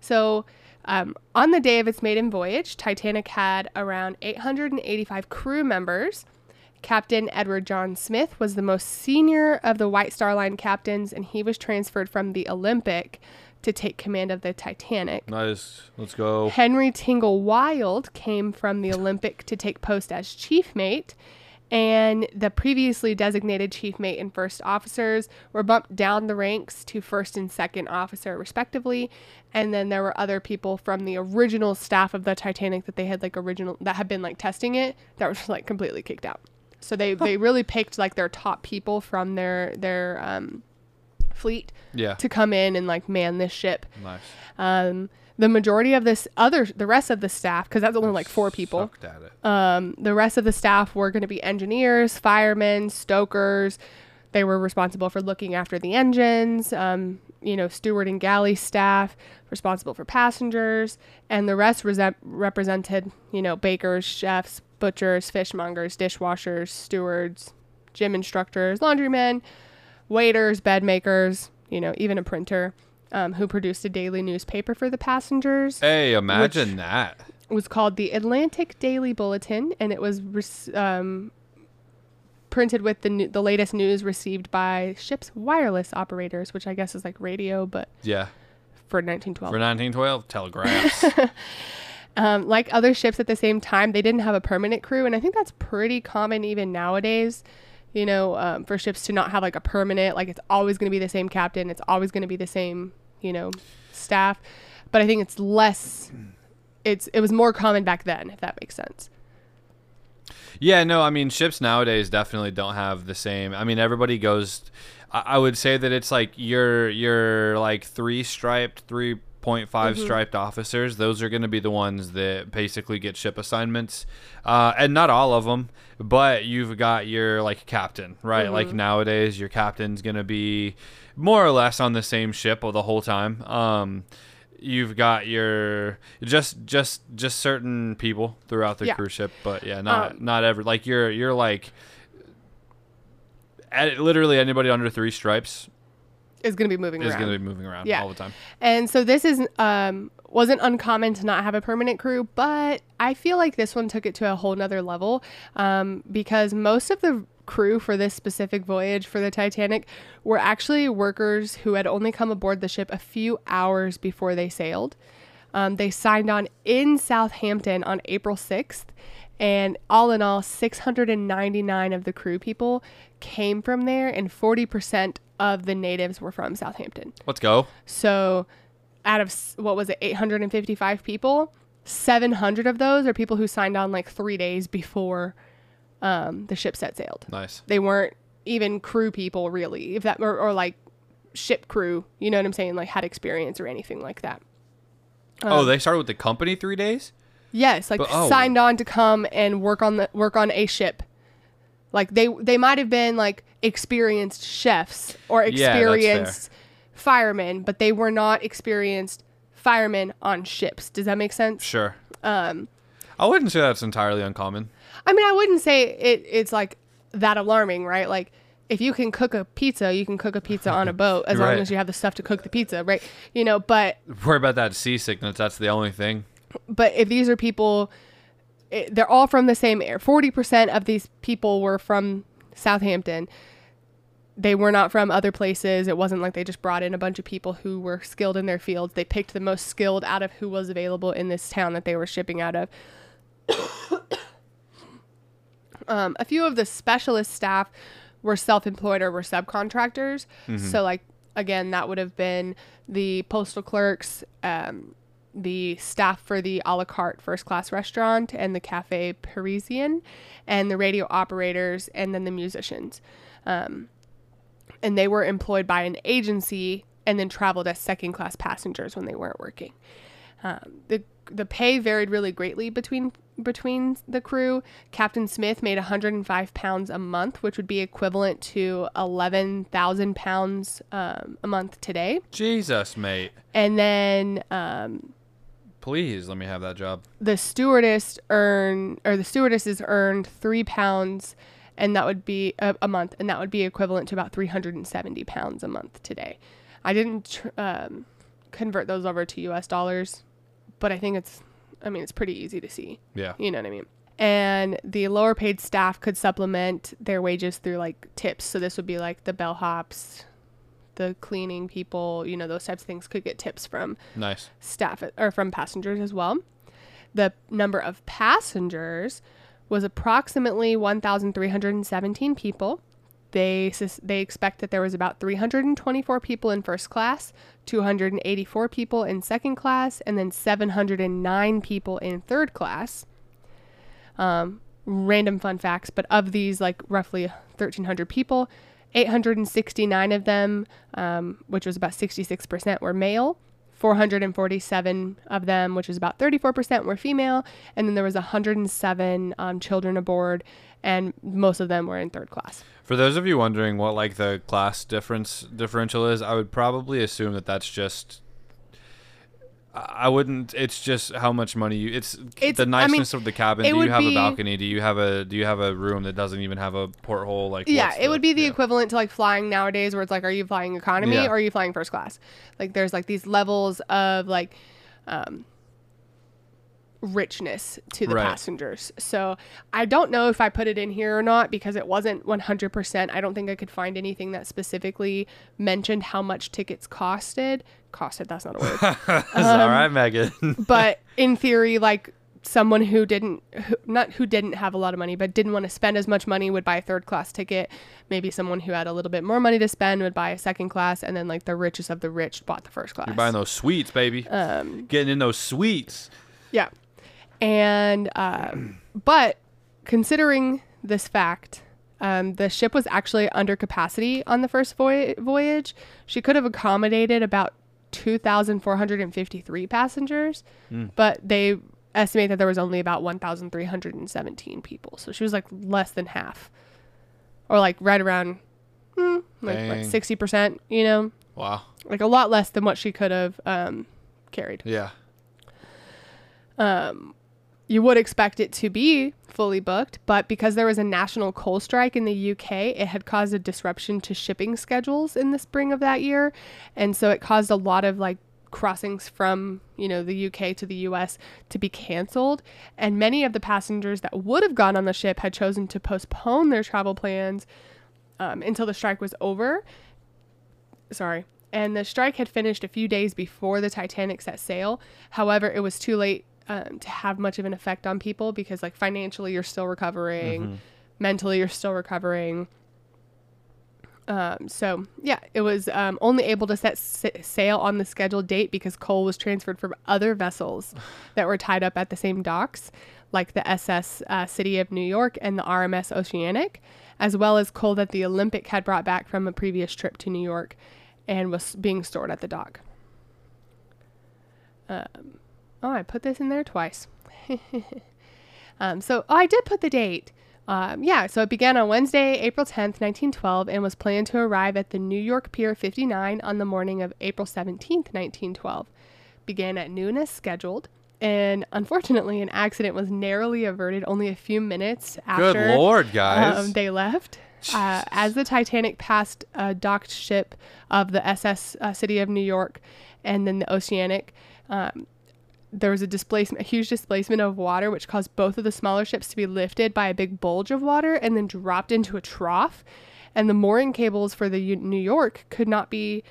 So, um, on the day of its maiden voyage, Titanic had around 885 crew members. Captain Edward John Smith was the most senior of the White Star Line captains, and he was transferred from the Olympic to take command of the Titanic. Nice. Let's go. Henry Tingle Wilde came from the Olympic to take post as chief mate, and the previously designated chief mate and first officers were bumped down the ranks to first and second officer, respectively. And then there were other people from the original staff of the Titanic that they had like original that had been like testing it that were just like completely kicked out. So they they really picked like their top people from their their um, fleet Yeah. to come in and like man this ship. Nice. Um, the majority of this other, the rest of the staff, because that's only like four people. Sucked at it. Um, the rest of the staff were going to be engineers, firemen, stokers. They were responsible for looking after the engines. Um, you know, steward and galley staff responsible for passengers, and the rest resent- represented, you know, bakers, chefs, butchers, fishmongers, dishwashers, stewards, gym instructors, laundrymen, waiters, bedmakers, you know, even a printer um, who produced a daily newspaper for the passengers. Hey, imagine that. It was called the Atlantic Daily Bulletin, and it was rec- um, printed with the, new- the latest news received by ship's wireless operators, which I guess is like radio, but Yeah. for 1912. For 1912, telegraphs. Um, like other ships at the same time, they didn't have a permanent crew, and I think that's pretty common even nowadays you know, um, for ships to not have like a permanent, like it's always going to be the same captain, it's always going to be the same, you know, staff. But I think it's less. It's it was more common back then, if that makes sense. Yeah, no, I mean ships nowadays definitely don't have the same. I mean everybody goes. I, I would say that it's like your your like three striped, three point five Mm-hmm. striped officers. Those are going to be the ones that basically get ship assignments, uh, and not all of them. But you've got your like captain, right? Mm-hmm. Like nowadays, your captain's going to be more or less on the same ship the whole time. Um, you've got your just just just certain people throughout the Yeah. cruise ship, but yeah, not Um, not every like you're you're like at, literally anybody under three stripes Is going to be moving is around. going to be moving around Yeah. all the time. And so this is um wasn't uncommon to not have a permanent crew, but I feel like this one took it to a whole nother level um, because most of the crew for this specific voyage for the Titanic were actually workers who had only come aboard the ship a few hours before they sailed. Um, they signed on in Southampton on April 6th, and all in all, 699 of the crew people came from there, and 40% of the natives were from Southampton. Let's go. So, out of what was it, 855 people, 700 of those are people who signed on like three days before um, the ship set sailed. Nice. They weren't even crew people, really, if that or, or like ship crew. You know what I'm saying? Like had experience or anything like that. oh, they started with the company three days. Yes, like But- oh. signed on to come and work on the work on a ship. Like they they might have been like experienced chefs or Yeah, experienced firemen, but they were not experienced firemen on ships. Does that make sense? Sure. Um, I wouldn't say that's entirely uncommon. I mean, I wouldn't say it it's like that alarming, right? Like if you can cook a pizza, you can cook a pizza on a boat as long as you have the stuff to cook the pizza, right? You know, but Worry about that seasickness. That's the only thing. But if these are people it, they're all from the same air 40% of these people were from southampton. They were not from other places. It wasn't like they just brought in a bunch of people who were skilled in their fields. They picked the most skilled out of who was available in this town that they were shipping out of. Um, a few of the specialist staff were self-employed or were subcontractors. So like again that would have been the postal clerks um, the staff for the a la carte first class restaurant and the cafe parisian and the radio operators and then the musicians um, and they were employed by an agency and then traveled as second class passengers when they weren't working um, the the pay varied really greatly between between the crew. Captain Smith made 105 pounds a month, which would be equivalent to 11,000 pounds um, a month today. Jesus, mate. And then um, Please let me have that job. the stewardess earn or the stewardesses earned three pounds, and that would be a, a month, and that would be equivalent to about 370 pounds a month today. I didn't tr- um, convert those over to U.S. dollars, but I think it's, I mean, it's pretty easy to see. Yeah. You know what I mean? And the lower paid staff could supplement their wages through like tips. So this would be like the bellhops, the cleaning people, you know, those types of things could get tips from Nice. staff or from passengers as well. The number of passengers was approximately 1,317 people. They sus- they expect that there was about 324 people in first class, 284 people in second class, and then 709 people in third class. Um, random fun facts, but of these, like roughly 1,300 people, 869 of them, um, which was about 66%, were male. 447 of them, which is about 34%, were female, and then there was 107 um, children aboard, and most of them were in third class. For those of you wondering what like the class difference differential is, I would probably assume that that's just. I wouldn't. It's just how much money you. It's, It's- the I mean, niceness of the cabin. Do you have be- a balcony? Do you have a Do you have a room that doesn't even have a porthole? Like yeah, it would be the yeah. equivalent to like flying nowadays, where it's like, are you flying economy Yeah. or are you flying first class? Like, there's like these levels of like um, richness to the Right. passengers. So I don't know if I put it in here or not because it wasn't 100%. I don't think I could find anything that specifically mentioned how much tickets costed. Costed, that's not a word. All right, Megan. but in theory, like someone who didn't who, not who didn't have a lot of money but didn't want to spend as much money would buy a third class ticket maybe someone who had a little bit more money to spend would buy a second class and then like the richest of the rich bought the first class You're buying those sweets, baby. um Getting in those sweets. yeah and um but considering this fact um, the ship was actually under capacity on the first voy- voyage. She could have accommodated about 2,453 passengers, Mm. but they estimate that there was only about 1,317 people. So she was like less than half, or like right around hmm, like Dang. 60%, you know, Wow. like a lot less than what she could have um, carried. Yeah. um, you would expect it to be fully booked, but because there was a national coal strike in the UK, it had caused a disruption to shipping schedules in the spring of that year. And so it caused a lot of like crossings from, you know, the UK to the US to be canceled. And many of the passengers that would have gone on the ship had chosen to postpone their travel plans um, until the strike was over. Sorry. And the strike had finished a few days before the Titanic set sail. However, it was too late um, to have much of an effect on people because, like, financially, you're still recovering, mentally, you're still recovering. Um, so, yeah, it was um, only able to set s- sail on the scheduled date because coal was transferred from other vessels that were tied up at the same docks, like the SS uh, City of New York and the RMS Oceanic, as well as coal that the Olympic had brought back from a previous trip to New York and was being stored at the dock. Um, oh, I put this in there twice. um, so oh, I did put the date. Um, yeah, so it began on Wednesday, April 10th, 1912, and was planned to arrive at the New York Pier 59 on the morning of April 17th, 1912. Began at noon as scheduled, and unfortunately, an accident was narrowly averted only a few minutes after Good lord, guys. um, they left. Uh, as the Titanic passed a docked ship of the SS uh, City of New York and then the Oceanic, um, there was a displacement, a huge displacement of water, which caused both of the smaller ships to be lifted by a big bulge of water and then dropped into a trough. And the mooring cables for the U- New York could not be,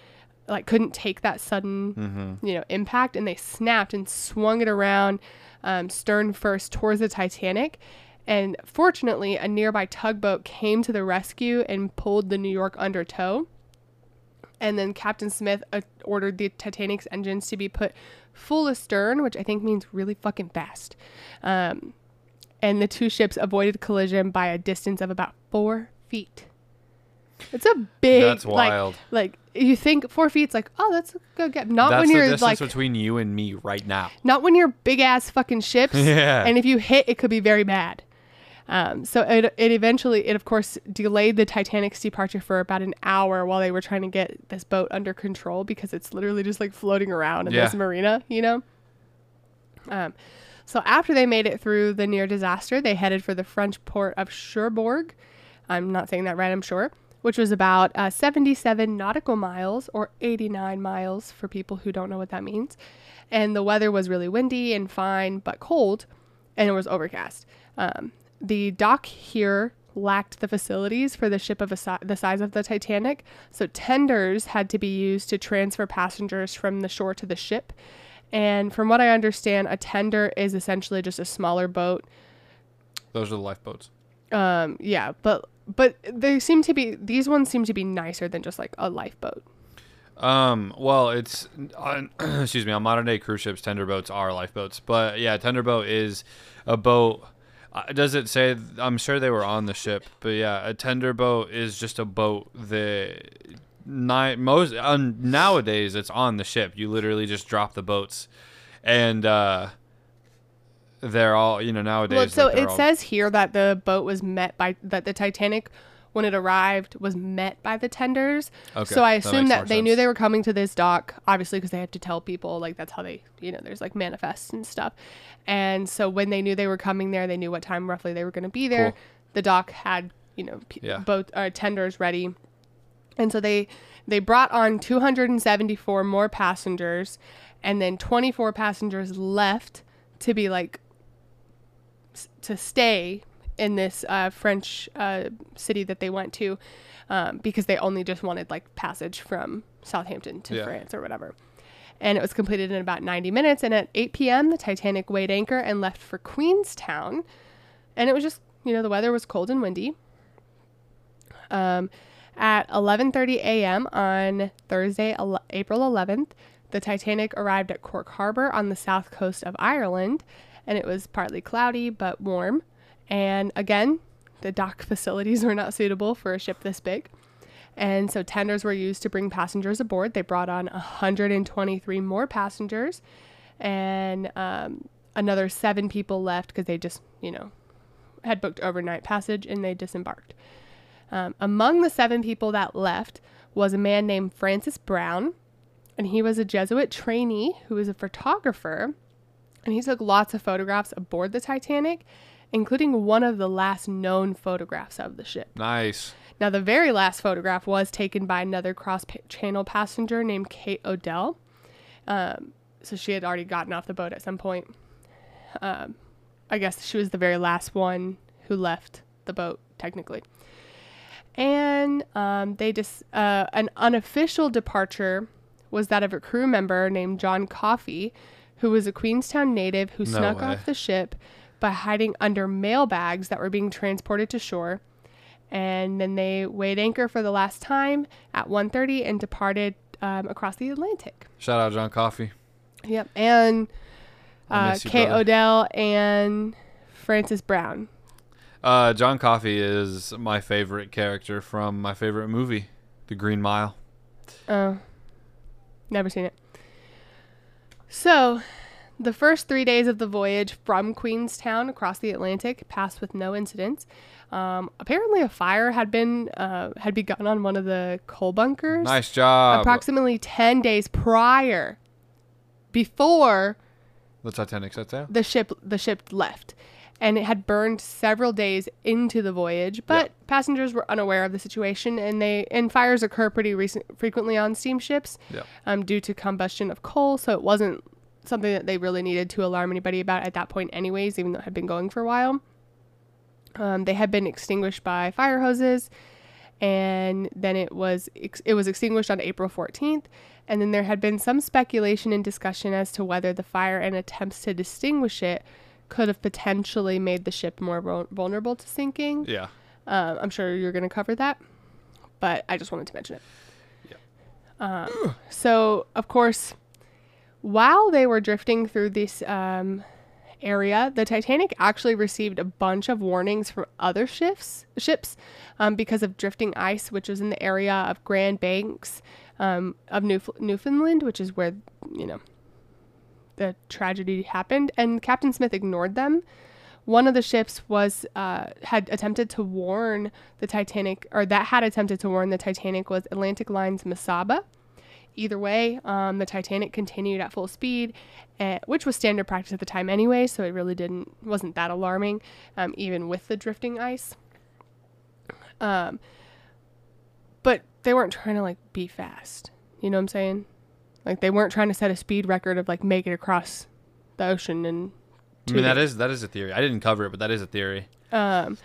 like, couldn't take that sudden, you know, impact, and they snapped and swung it around, um, stern first towards the Titanic. And fortunately, a nearby tugboat came to the rescue and pulled the New York under tow. And then Captain Smith uh, ordered the Titanic's engines to be put full astern, which I think means really fucking fast. Um, and the two ships avoided collision by a distance of about four feet. It's a big. That's like- wild. Like, you think four feet's like, oh, that's a good gap. Not That's when you're distance like, between you and me right now. not when you're big ass fucking ships. Yeah. And if you hit, it could be very bad. Um, so it, it eventually, it of course delayed the Titanic's departure for about an hour while they were trying to get this boat under control because it's literally just like floating around in this marina, you know? Um, so after they made it through the near disaster, they headed for the French port of Cherbourg. I'm not saying that right, I'm sure. Which was about uh, 77 nautical miles or 89 miles for people who don't know what that means. And the weather was really windy and fine, but cold, and it was overcast. Um, the dock here lacked the facilities for the ship of a si- the size of the Titanic, so tenders had to be used to transfer passengers from the shore to the ship. And from what I understand, a tender is essentially just a smaller boat. Those are the lifeboats. Um, yeah, but but they seem to be these ones seem to be nicer than just like a lifeboat. Um, well, it's on, excuse me, on modern day cruise ships, tender boats are lifeboats. But yeah, tender boat is a boat. Uh, does it say? I'm sure they were on the ship, but yeah, a tender boat is just a boat that ni- most um, nowadays it's on the ship. You literally just drop the boats, and uh, they're all you know nowadays. Well, so like, it all- says here that the boat was met by that the Titanic when it arrived was met by the tenders. Okay, So I assume that, more they knew they were coming to this dock, obviously because they had to tell people like that's how they, you know, there's like manifests and stuff. And so when they knew they were coming there, they knew what time roughly they were going to be there. Cool. The dock had, you know, p- Yeah. boat uh, tenders ready. And so they they brought on 274 more passengers and then 24 passengers left to be like to stay in this uh, French uh, city that they went to um, because they only just wanted like passage from Southampton to Yeah. France or whatever. and it was completed in about 90 minutes. And at 8 p.m., the Titanic weighed anchor and left for Queenstown. And it was just, you know, the weather was cold and windy. Um, at 11:30 a.m. on Thursday, ele- April 11th, the Titanic arrived at Cork Harbor on the south coast of Ireland, and it was partly cloudy but warm. And again, the dock facilities were not suitable for a ship this big. And so tenders were used to bring passengers aboard. They brought on 123 more passengers, and um, another seven people left because they just, you know, had booked overnight passage and they disembarked. Um, among the seven people that left was a man named Francis Browne, and he was a Jesuit trainee who was a photographer, and he took lots of photographs aboard the Titanic, including one of the last known photographs of the ship. Nice. Now, the very last photograph was taken by another cross channel passenger named Kate Odell. Um, so she had already gotten off the boat at some point. Um, I guess she was the very last one who left the boat, technically. And um, they just uh, an unofficial departure was that of a crew member named John Coffey, who was a Queenstown native who No snuck way. off the ship by hiding under mail bags that were being transported to shore. And then they weighed anchor for the last time at 1:30 and departed um, across the Atlantic. Shout out John Coffey. Yep, and uh, you, Kate brother. Odell and Francis Browne. Uh, John Coffey is my favorite character from my favorite movie, The Green Mile. Oh, never seen it. So, the first three days of the voyage from Queenstown across the Atlantic passed with no incidents. Um, apparently, a fire had been uh, had begun on one of the coal bunkers Nice job. approximately ten days prior, before the Titanic set sail. the ship the ship left and it had burned several days into the voyage but passengers were unaware of the situation and they and fires occur pretty recent frequently on steamships Yeah. um, due to combustion of coal so it wasn't something that they really needed to alarm anybody about at that point anyways even though it had been going for a while um, they had been extinguished by fire hoses and then it was ex- it was extinguished on April 14th and then there had been some speculation and discussion as to whether the fire and attempts to distinguish it could have potentially made the ship more vul- vulnerable to sinking. Yeah. Um, I'm sure you're going to cover that, but I just wanted to mention it. Um, so, of course, while they were drifting through this um, area, the Titanic actually received a bunch of warnings from other ships ships um, because of drifting ice, which was in the area of Grand Banks um, of Newf- Newfoundland, which is where you know the tragedy happened. And Captain Smith ignored them. One of the ships was uh, had attempted to warn the Titanic, or that had attempted to warn the Titanic was Atlantic Line's Mesaba. Either way, um, the Titanic continued at full speed, uh, which was standard practice at the time anyway. So it really didn't wasn't that alarming, um, even with the drifting ice. Um, but they weren't trying to like be fast. You know what I'm saying? Like they weren't trying to set a speed record of like make it across the ocean and. I mean that is that is a theory. I didn't cover it, but that is a theory. um,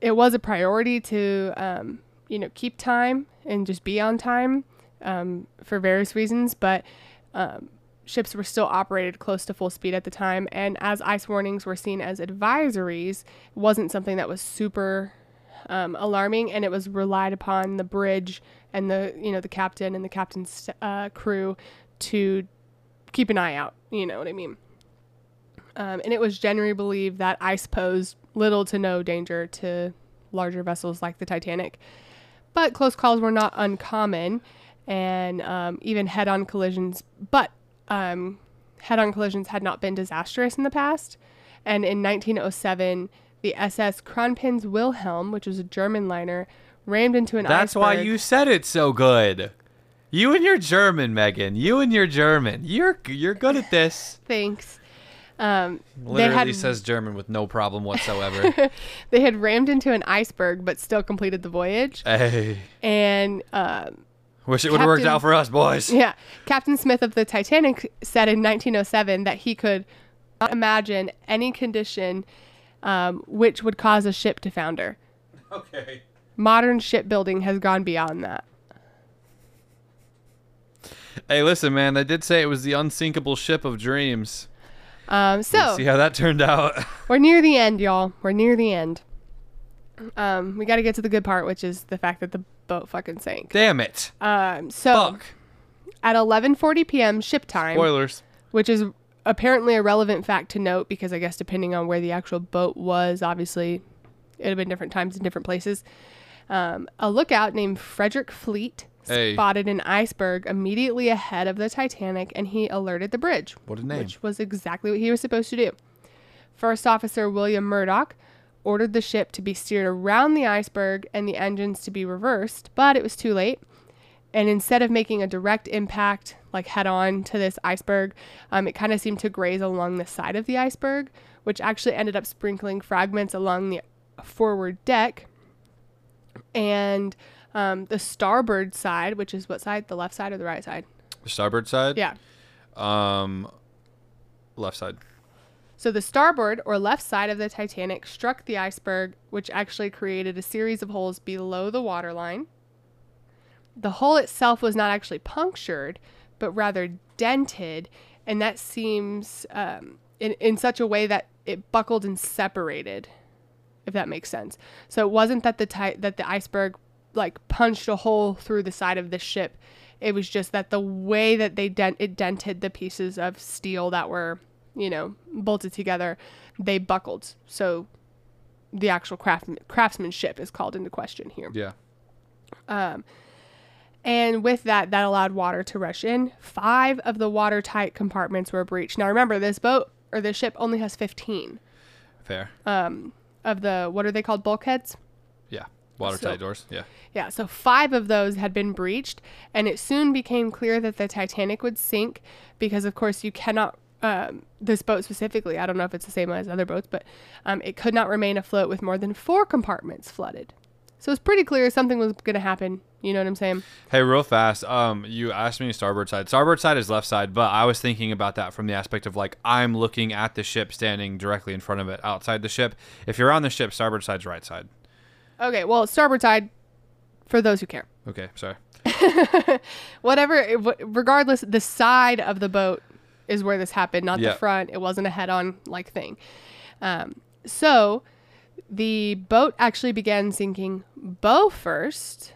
it was a priority to um, you know keep time and just be on time um, for various reasons but um, ships were still operated close to full speed at the time. And as ice warnings were seen as advisories it wasn't something that was super um, alarming. And it was relied upon the bridge and the you know the captain and the captain's uh, crew to keep an eye out. You know what i mean? Um, and it was generally believed that ice posed little to no danger to larger vessels like the Titanic. But close calls were not uncommon, and um, even head on collisions. But um, head on collisions had not been disastrous in the past. And in 1907, the SS Kronprinz Wilhelm, which was a German liner, rammed into an iceberg. That's why you said it so good. You and your German, Megan. You and your German. You're you're good at this. Thanks. Um, they Literally had says German with no problem whatsoever. they had rammed into an iceberg, but still completed the voyage. hey, And um, wish it would have worked out for us, boys. Yeah. Captain Smith of the Titanic said in 1907 that he could not imagine any condition um, which would cause a ship to founder. Okay. Modern shipbuilding has gone beyond that. Hey, listen, man. I did say it was the unsinkable ship of dreams. Um, Let's so see how that turned out. we're near the end, y'all. We're near the end. Um, we got to get to the good part, which is the fact that the boat fucking sank. Damn it. Um, so Fuck. at 11:40 p.m. ship time, Spoilers. which is apparently a relevant fact to note because I guess depending on where the actual boat was, obviously it'd have been different times in different places. Um, a lookout named Frederick Fleet Hey. spotted an iceberg immediately ahead of the Titanic, and he alerted the bridge, What a name. which was exactly what he was supposed to do. First Officer William Murdoch ordered the ship to be steered around the iceberg and the engines to be reversed, but it was too late. And instead of making a direct impact, like head on to this iceberg, um, it kind of seemed to graze along the side of the iceberg, which actually ended up sprinkling fragments along the forward deck. And um, the starboard side, which is what side? The left side or the right side? The starboard side? Yeah. Um, left side. So the starboard or left side of the Titanic struck the iceberg, which actually created a series of holes below the waterline. The hole itself was not actually punctured, but rather dented, and that seems um, in, in such a way that it buckled and separated, if that makes sense. So it wasn't that the ti- that the iceberg like punched a hole through the side of the ship. It was just that the way that they dent it dented the pieces of steel that were, you know, bolted together, they buckled. So the actual craft craftsmanship is called into question here. Yeah. Um, and with that, that allowed water to rush in. Five of the watertight compartments were breached. Now remember, this boat or this ship only has 15 Fair. um, of the, what are they called, bulkheads? yeah. Watertight so- doors. Yeah. Yeah, so five of those had been breached, and it soon became clear that the Titanic would sink because, of course, you cannot. Um, this boat specifically, I don't know if it's the same as other boats, but um, it could not remain afloat with more than four compartments flooded. So it's pretty clear something was going to happen. You know what I'm saying? Hey, real fast. Um, you asked me starboard side. Starboard side is left side, but I was thinking about that from the aspect of like I'm looking at the ship standing directly in front of it outside the ship. If you're on the ship, starboard side's right side. Okay, well, starboard side, for those who care. Okay, sorry. Whatever, regardless, the side of the boat is where this happened, not Yeah. the front. It wasn't a head-on like thing. Um, so the boat actually began sinking bow first.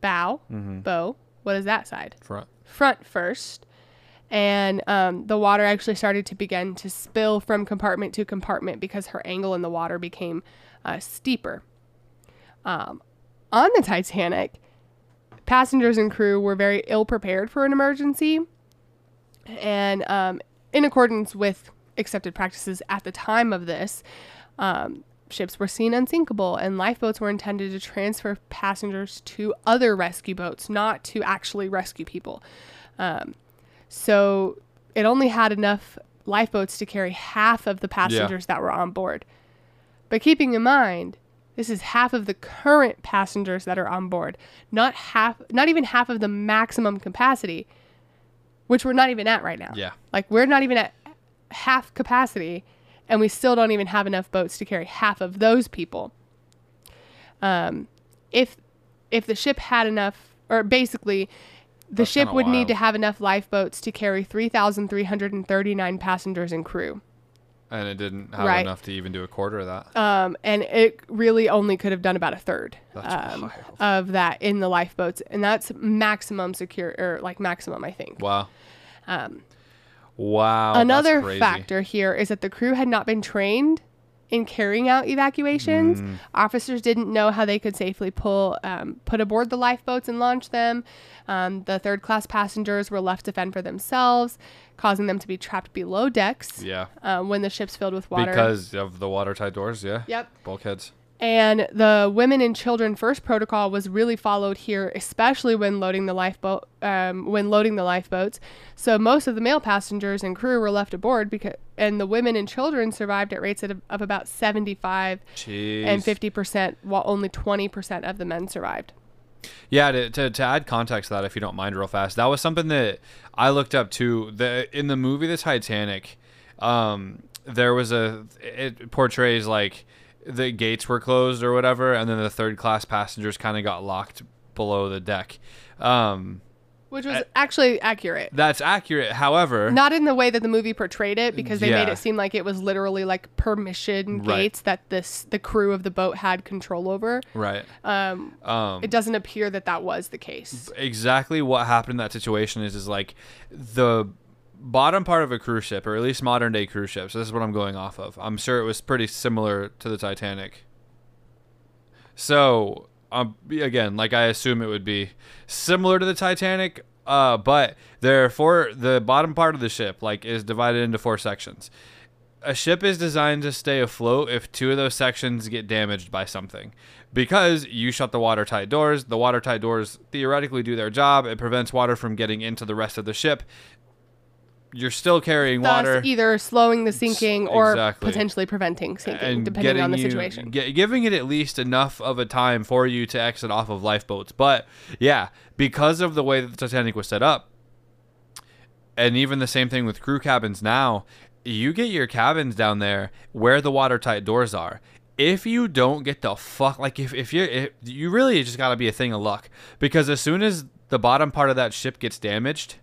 Bow, Mm-hmm. bow. What is that side? Front. Front first. And um, the water actually started to begin to spill from compartment to compartment because her angle in the water became uh, steeper. Um, on the Titanic, passengers and crew were very ill prepared for an emergency. And um, in accordance with accepted practices at the time of this, um, ships were seen unsinkable, and lifeboats were intended to transfer passengers to other rescue boats, not to actually rescue people. Um, so it only had enough lifeboats to carry half of the passengers that were on board. But keeping in mind, this is half of the current passengers that are on board, not half, not even half of the maximum capacity, which we're not even at right now. Yeah. Like we're not even at half capacity, and we still don't even have enough boats to carry half of those people. Um, if if the ship had enough, or basically, the That's ship would need to have enough lifeboats to carry three thousand three hundred and thirty nine passengers and crew. And it didn't have Right. enough to even do a quarter of that. Um, and it really only could have done about a third um, of that in the lifeboats, and that's maximum secure or like maximum, I think. Wow. Um, Wow. that's Another factor here is that the crew had not been trained in carrying out evacuations. Mm. Officers didn't know how they could safely pull, um, put aboard the lifeboats and launch them. Um, the third class passengers were left to fend for themselves, causing them to be trapped below decks Yeah. uh, when the ship's filled with water. Because of the watertight doors. Yeah. Yep. Bulkheads. And the women and children first protocol was really followed here, especially when loading the lifeboat. Um, when loading the lifeboats, so most of the male passengers and crew were left aboard because, and the women and children survived at rates of, of about seventy-five Jeez. and fifty percent, while only twenty percent of the men survived. Yeah, to, to, to add context to that, if you don't mind, real fast, that was something that I looked up too. The in the movie The Titanic, um, there was a it portrays like the gates were closed or whatever, and then the third class passengers kind of got locked below the deck. Um, which was actually accurate. That's accurate. However, Not in the way that the movie portrayed it, because they made it seem like it was literally like permission Right. gates that this the crew of the boat had control over. right. Um, Um, it doesn't appear that that was the case. exactly what happened in that situation is is like the bottom part of a cruise ship or at least modern day cruise ships this is what i'm going off of i'm sure it was pretty similar to the titanic so um, again like i assume it would be similar to the titanic uh, but therefore the bottom part of the ship like is divided into four sections a ship is designed to stay afloat if two of those sections get damaged by something. Because you shut the watertight doors, the watertight doors theoretically do their job. It prevents water from getting into the rest of the ship. You're still carrying Thus, water either slowing the sinking or exactly. potentially preventing sinking, and depending on the you- situation. gi- giving it at least enough of a time for you to exit off of lifeboats. But yeah, because of the way that the Titanic was set up, and even the same thing with crew cabins now, you get your cabins down there where the watertight doors are. If you don't get the fuck like if if you're if, you really just gotta be a thing of luck because as soon as the bottom part of that ship gets damaged,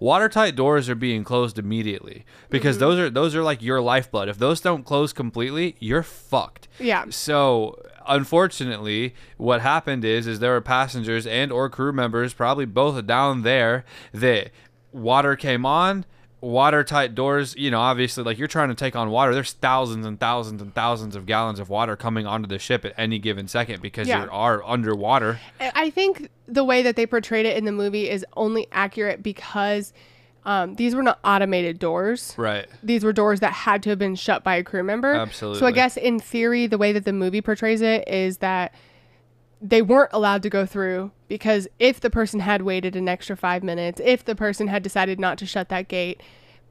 watertight doors are being closed immediately because mm-hmm. those are those are like your lifeblood. If those don't close completely, you're fucked. yeah. So unfortunately, what happened is is there were passengers and or crew members, probably both down there, that water came on. Watertight doors, you know, obviously, like you're trying to take on water. There's thousands and thousands and thousands of gallons of water coming onto the ship at any given second because Yeah. you are underwater. I I think the way that they portrayed it in the movie is only accurate because um, these were not automated doors. Right. These were doors that had to have been shut by a crew member. Absolutely. So I guess in theory, the way that the movie portrays it is that they weren't allowed to go through because if the person had waited an extra five minutes, if the person had decided not to shut that gate,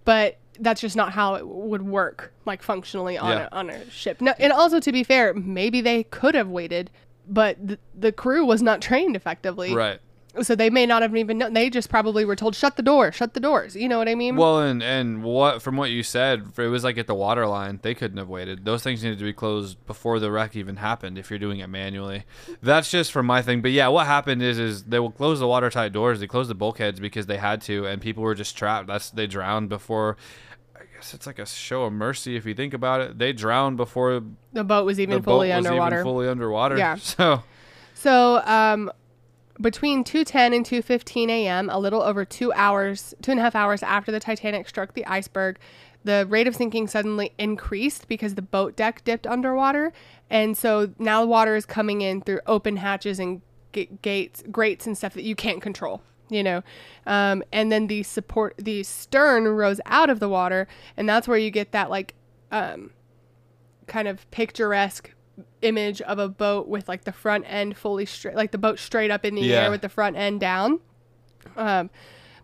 but that's just not how it would work, like functionally on, Yeah. a, on a ship. No, and also to be fair, maybe they could have waited, but the, the crew was not trained effectively. Right. So they may not have even known. They just probably were told, shut the door, shut the doors. You know what I mean? Well, and and what from what you said, it was like at the water line. They couldn't have waited. Those things needed to be closed before the wreck even happened. If you're doing it manually, that's just from my thing. But yeah, what happened is is they will close the watertight doors. They closed the bulkheads because they had to, and people were just trapped. That's they drowned before. I guess it's like a show of mercy if you think about it. They drowned before the boat was even the fully boat was underwater. even fully underwater. Yeah. So So, um, between 2:10 and 2:15 a.m., a little over two hours, two and a half hours after the Titanic struck the iceberg, the rate of sinking suddenly increased because the boat deck dipped underwater, and so now the water is coming in through open hatches and g- gates, grates, and stuff that you can't control. You know, um, and then the support, the stern rose out of the water, and that's where you get that like um, kind of picturesque image of a boat with like the front end fully straight, like the boat straight up in the Yeah. air with the front end down. Um,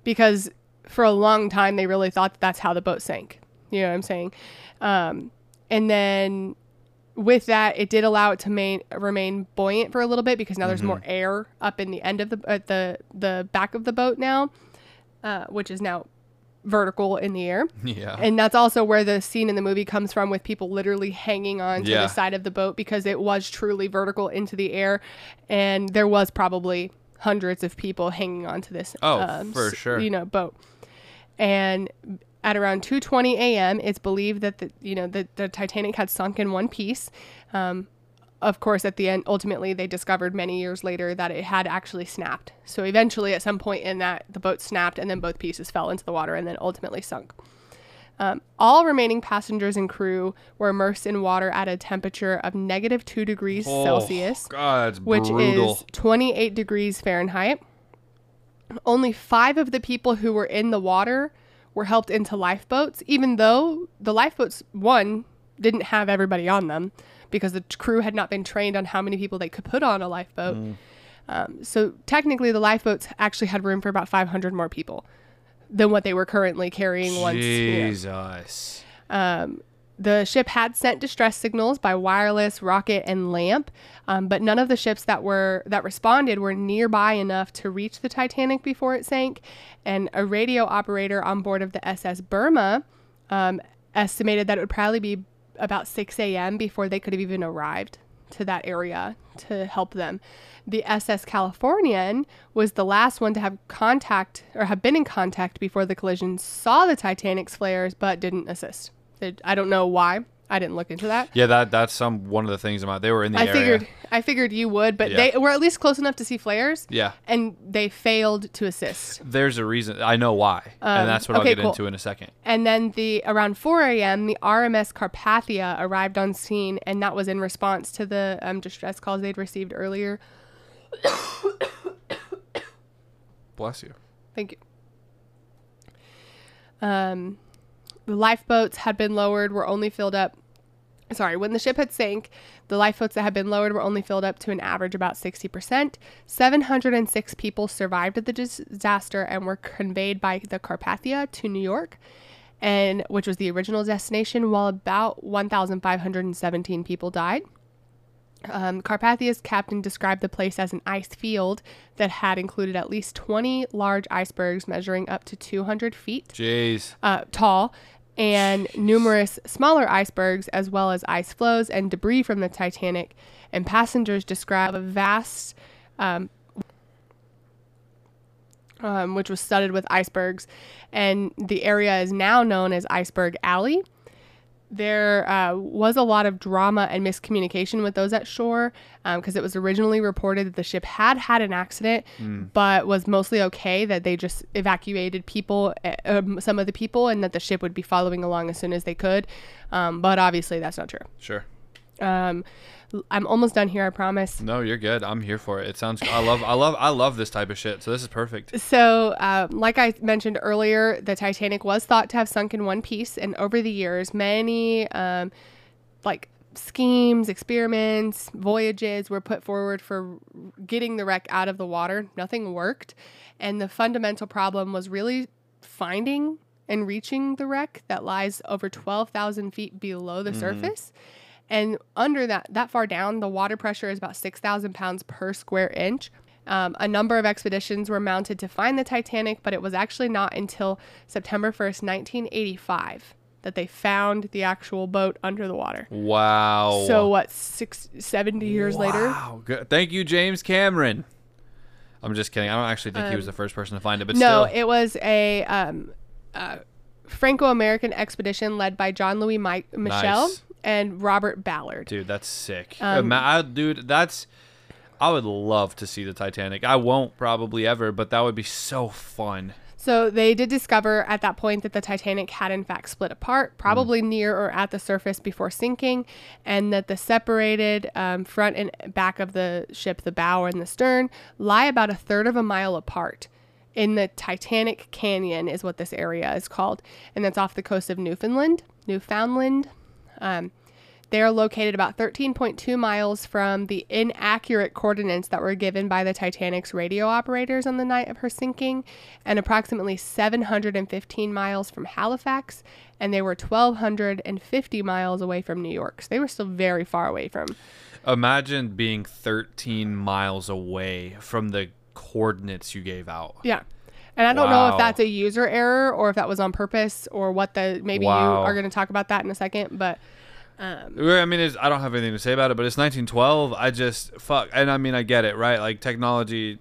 because for a long time they really thought that that's how the boat sank. You know what I'm saying? Um, and then with that, it did allow it to main, remain buoyant for a little bit because now there's more air up in the end of the at the the back of the boat now, uh, which is now vertical in the air. yeah. And that's also where the scene in the movie comes from with people literally hanging on to Yeah. the side of the boat because it was truly vertical into the air. And there was probably hundreds of people hanging on to this Oh, for sure. you know, boat. And at around 2:20 a.m., it's believed that the you know the, the Titanic had sunk in one piece. Um, of course, at the end, ultimately, they discovered many years later that it had actually snapped. So eventually, at some point in that, the boat snapped, and then both pieces fell into the water, and then ultimately sunk. Um, all remaining passengers and crew were immersed in water at a temperature of negative two degrees Oh, Celsius God, which brutal. is 28 degrees Fahrenheit. Only five of the people who were in the water were helped into lifeboats, even though the lifeboats, one, didn't have everybody on them because the crew had not been trained on how many people they could put on a lifeboat. Mm. Um, so technically, the lifeboats actually had room for about 500 more people than what they were currently carrying once. you know, Jesus. um, the ship had sent distress signals by wireless, rocket, and lamp, um, but none of the ships that were that responded were nearby enough to reach the Titanic before it sank. And a radio operator on board of the SS Birma um, estimated that it would probably be about 6 a.m. before they could have even arrived to that area to help them. The SS Californian was the last one to have contact or have been in contact before the collision, saw the Titanic's flares, but didn't assist. I don't know why. I didn't look into that. Yeah, that that's some one of the things about they were in the I area. figured I figured you would, but Yeah. they were at least close enough to see flares, Yeah, and they failed to assist. there's a reason. I know why, Um, and that's what okay, I'll get cool. into in a second. And then the around 4 a.m., the RMS Carpathia arrived on scene, and that was in response to the um, distress calls they'd received earlier. Bless you. Thank you. Um, the lifeboats had been lowered, were only filled up. Sorry, when the ship had sank, the lifeboats that had been lowered were only filled up to an average about 60%. 706 people survived the disaster and were conveyed by the Carpathia to New York, and which was the original destination, while about 1,517 people died. Um, Carpathia's captain described the place as an ice field that had included at least 20 large icebergs measuring up to 200 feet Jeez. uh, tall and numerous smaller icebergs, as well as ice floes and debris from the Titanic. And passengers describe a vast, um, um, which was studded with icebergs, and the area is now known as Iceberg Alley. There uh, was a lot of drama and miscommunication with those at shore because it was originally reported that the ship had had an accident, but was mostly okay. That they just evacuated people, uh, um, some of the people, and that the ship would be following along as soon as they could. Um, but obviously, that's not true. Sure. Um, I'm almost done here. I promise. No, you're good. I'm here for it. It sounds. I love. I love. I love this type of shit. So this is perfect. So, uh, like I mentioned earlier, the Titanic was thought to have sunk in one piece, and over the years, many um, like schemes, experiments, voyages were put forward for getting the wreck out of the water. Nothing worked, and the fundamental problem was really finding and reaching the wreck that lies over 12,000 feet below the surface. And under that, that far down, the water pressure is about 6,000 pounds per square inch. Um, a number of expeditions were mounted to find the Titanic, but it was actually not until September 1st, 1985, that they found the actual boat under the water. Wow. So, what, six, 70 years later? Wow. Good. Thank you, James Cameron. I'm just kidding. I don't actually think he was the first person to find it, but Um, No, still. it was a um, uh, Franco American expedition led by John Louis Mi- Michel Nice. And Robert Ballard. Dude, that's sick. Um, I- dude, that's. I would love to see the Titanic. I won't probably ever, but that would be so fun. So they did discover at that point that the Titanic had in fact split apart, probably near or at the surface before sinking, and that the separated um, front and back of the ship, the bow and the stern, lie about a third of a mile apart. In the Titanic Canyon is what this area is called, and that's off the coast of Newfoundland. Newfoundland. Um, they are located about 13.2 miles from the inaccurate coordinates that were given by the Titanic's radio operators on the night of her sinking, and approximately 715 miles from Halifax, and they were 1,250 miles away from New York. So they were still very far away from. Imagine being 13 miles away from the coordinates you gave out. Yeah. And I don't know if that's a user error or if that was on purpose or what the maybe Wow. you are going to talk about that in a second, but um, I mean, it's, I don't have anything to say about it, but it's 1912. I just fuck, and I mean, I get it, right? Like technology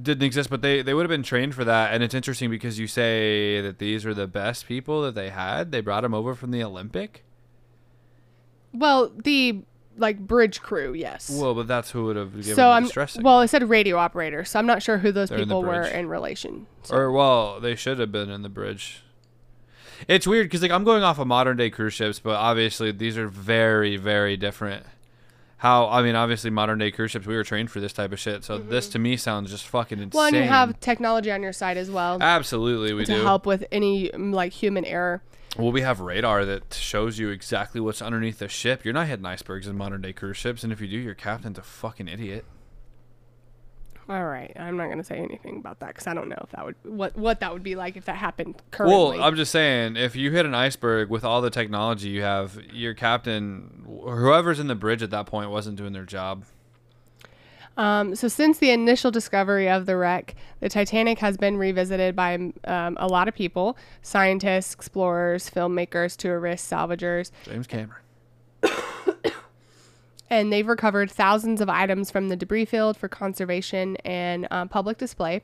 didn't exist, but they they would have been trained for that. And it's interesting because you say that these were the best people that they had. They brought them over from the Olympic. well, the like bridge crew, yes. Well, but that's who would have given so the I'm stressing. well, it said radio operator, so I'm not sure who those They're in people were in relation. So. or well, they should have been in the bridge. It's weird because like I'm going off of modern day cruise ships, but obviously these are very very different. How I mean, obviously modern day cruise ships we were trained for this type of shit, so this to me sounds just fucking insane. Mm-hmm. well, and you have technology on your side as well absolutely we to do. help with any like human error. Well, we have radar that shows you exactly what's underneath the ship. You're not hitting icebergs in modern day cruise ships, and if you do, your captain's a fucking idiot. All right, I'm not going to say anything about that because I don't know if that would what what that would be like if that happened currently. Well, I'm just saying, if you hit an iceberg with all the technology you have, your captain, whoever's in the bridge at that point, wasn't doing their job. Um, so, since the initial discovery of the wreck, the Titanic has been revisited by um, a lot of people scientists, explorers, filmmakers, tourists, salvagers. James Cameron. and they've recovered thousands of items from the debris field for conservation and uh, public display.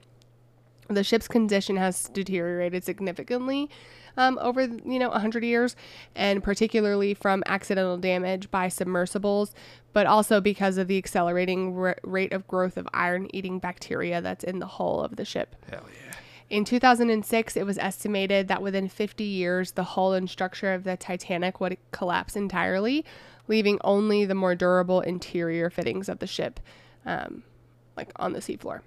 The ship's condition has deteriorated significantly um, over you know 100 years, and particularly from accidental damage by submersibles, but also because of the accelerating r- rate of growth of iron-eating bacteria that's in the hull of the ship. Hell yeah. In 2006, it was estimated that within 50 years, the hull and structure of the Titanic would collapse entirely, leaving only the more durable interior fittings of the ship, um, like on the seafloor.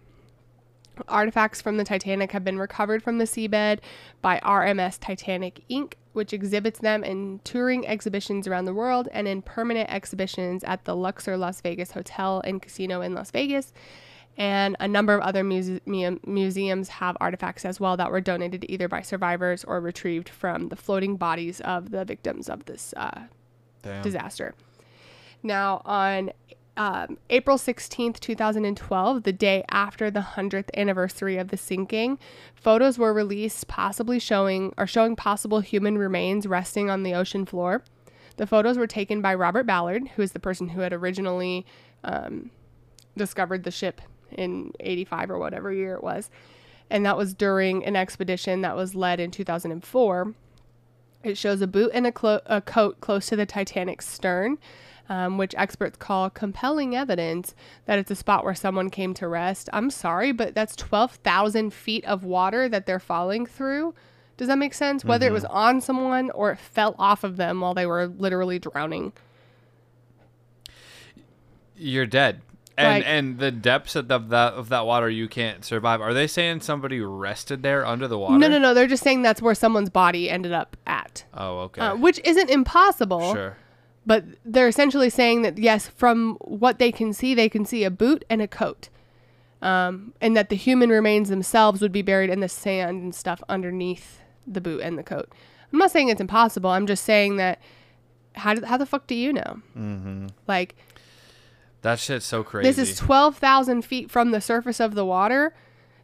Artifacts from the Titanic have been recovered from the seabed by RMS Titanic Inc., which exhibits them in touring exhibitions around the world and in permanent exhibitions at the Luxor Las Vegas Hotel and Casino in Las Vegas. And a number of other muse- museums have artifacts as well that were donated either by survivors or retrieved from the floating bodies of the victims of this uh, disaster. Now, on um, April 16th, 2012, the day after the 100th anniversary of the sinking, photos were released possibly showing or showing possible human remains resting on the ocean floor. The photos were taken by Robert Ballard, who is the person who had originally um, discovered the ship in 85 or whatever year it was. And that was during an expedition that was led in 2004. It shows a boot and a, clo- a coat close to the Titanic's stern um, which experts call compelling evidence that it's a spot where someone came to rest. I'm sorry, but that's 12,000 feet of water that they're falling through. Does that make sense? Whether it was Mm-hmm. on someone or it fell off of them while they were literally drowning. You're dead. And Like- and the depths of that of that water you can't survive. Are they saying somebody rested there under the water? No, no, no. They're just saying that's where someone's body ended up at, Oh, okay. uh, which isn't impossible. sure. But they're essentially saying that yes, from what they can see, they can see a boot and a coat, um, and that the human remains themselves would be buried in the sand and stuff underneath the boot and the coat. I'm not saying it's impossible. I'm just saying that how do, how the fuck do you know? Mm-hmm. Like That shit's so crazy. this is twelve thousand feet from the surface of the water.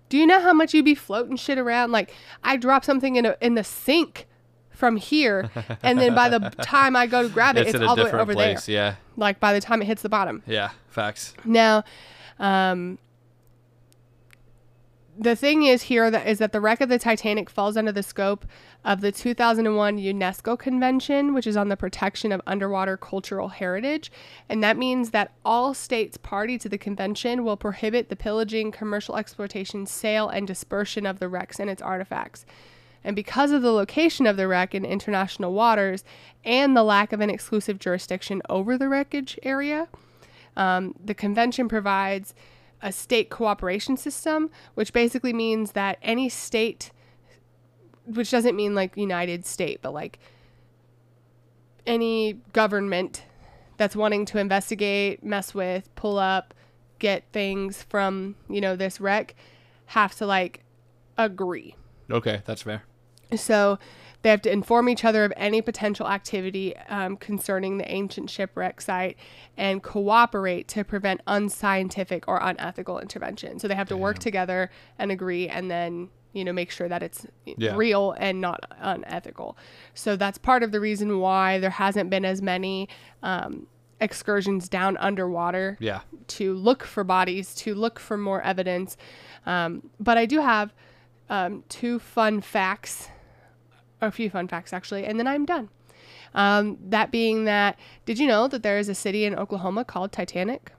Do you know how much you'd be floating shit around? Like I drop something in a, in the sink from here, and then by the time I go to grab it, it's, it's, all the way over place. there. Yeah. Like by the time it hits the bottom. Yeah. Facts. Now, um, the thing is here that is that the wreck of the Titanic falls under the scope of the 2001 UNESCO Convention, which is on the protection of underwater cultural heritage, and that means that all states party to the convention will prohibit the pillaging, commercial exploitation, sale, and dispersion of the wrecks and its artifacts. And because of the location of the wreck in international waters and the lack of an exclusive jurisdiction over the wreckage area, um, the convention provides a state cooperation system, which basically means that any state, which doesn't mean like United State, but like any government that's wanting to investigate, mess with, pull up, get things from, you know, this wreck, have to like agree. Okay, that's fair. So they have to inform each other of any potential activity um, concerning the ancient shipwreck site and cooperate to prevent unscientific or unethical intervention. So they have to work together and agree and then, you know, make sure that it's Yeah. real and not unethical. So that's part of the reason why there hasn't been as many um, excursions down underwater Yeah. to look for bodies, to look for more evidence. Um, but I do have um, two fun facts, a few fun facts actually, and then I'm done. Um, that being that, did you know that there is a city in Oklahoma called Titanic?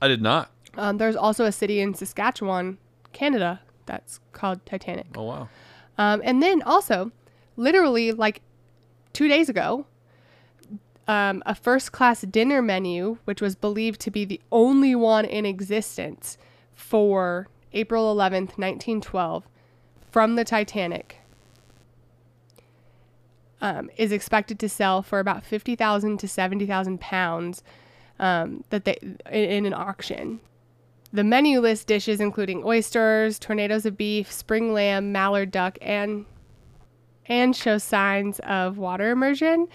I did not. Um, there's also a city in Saskatchewan, Canada, that's called Titanic. Oh wow. Um, and then also, literally like two days ago, um, a first class dinner menu, which was believed to be the only one in existence for April 11th, 1912, from the Titanic, um, is expected to sell for about 50,000 to 70,000 pounds um, that they in, in an auction. The menu lists dishes including oysters, tournedos of beef, spring lamb, mallard duck, and and shows signs of water immersion,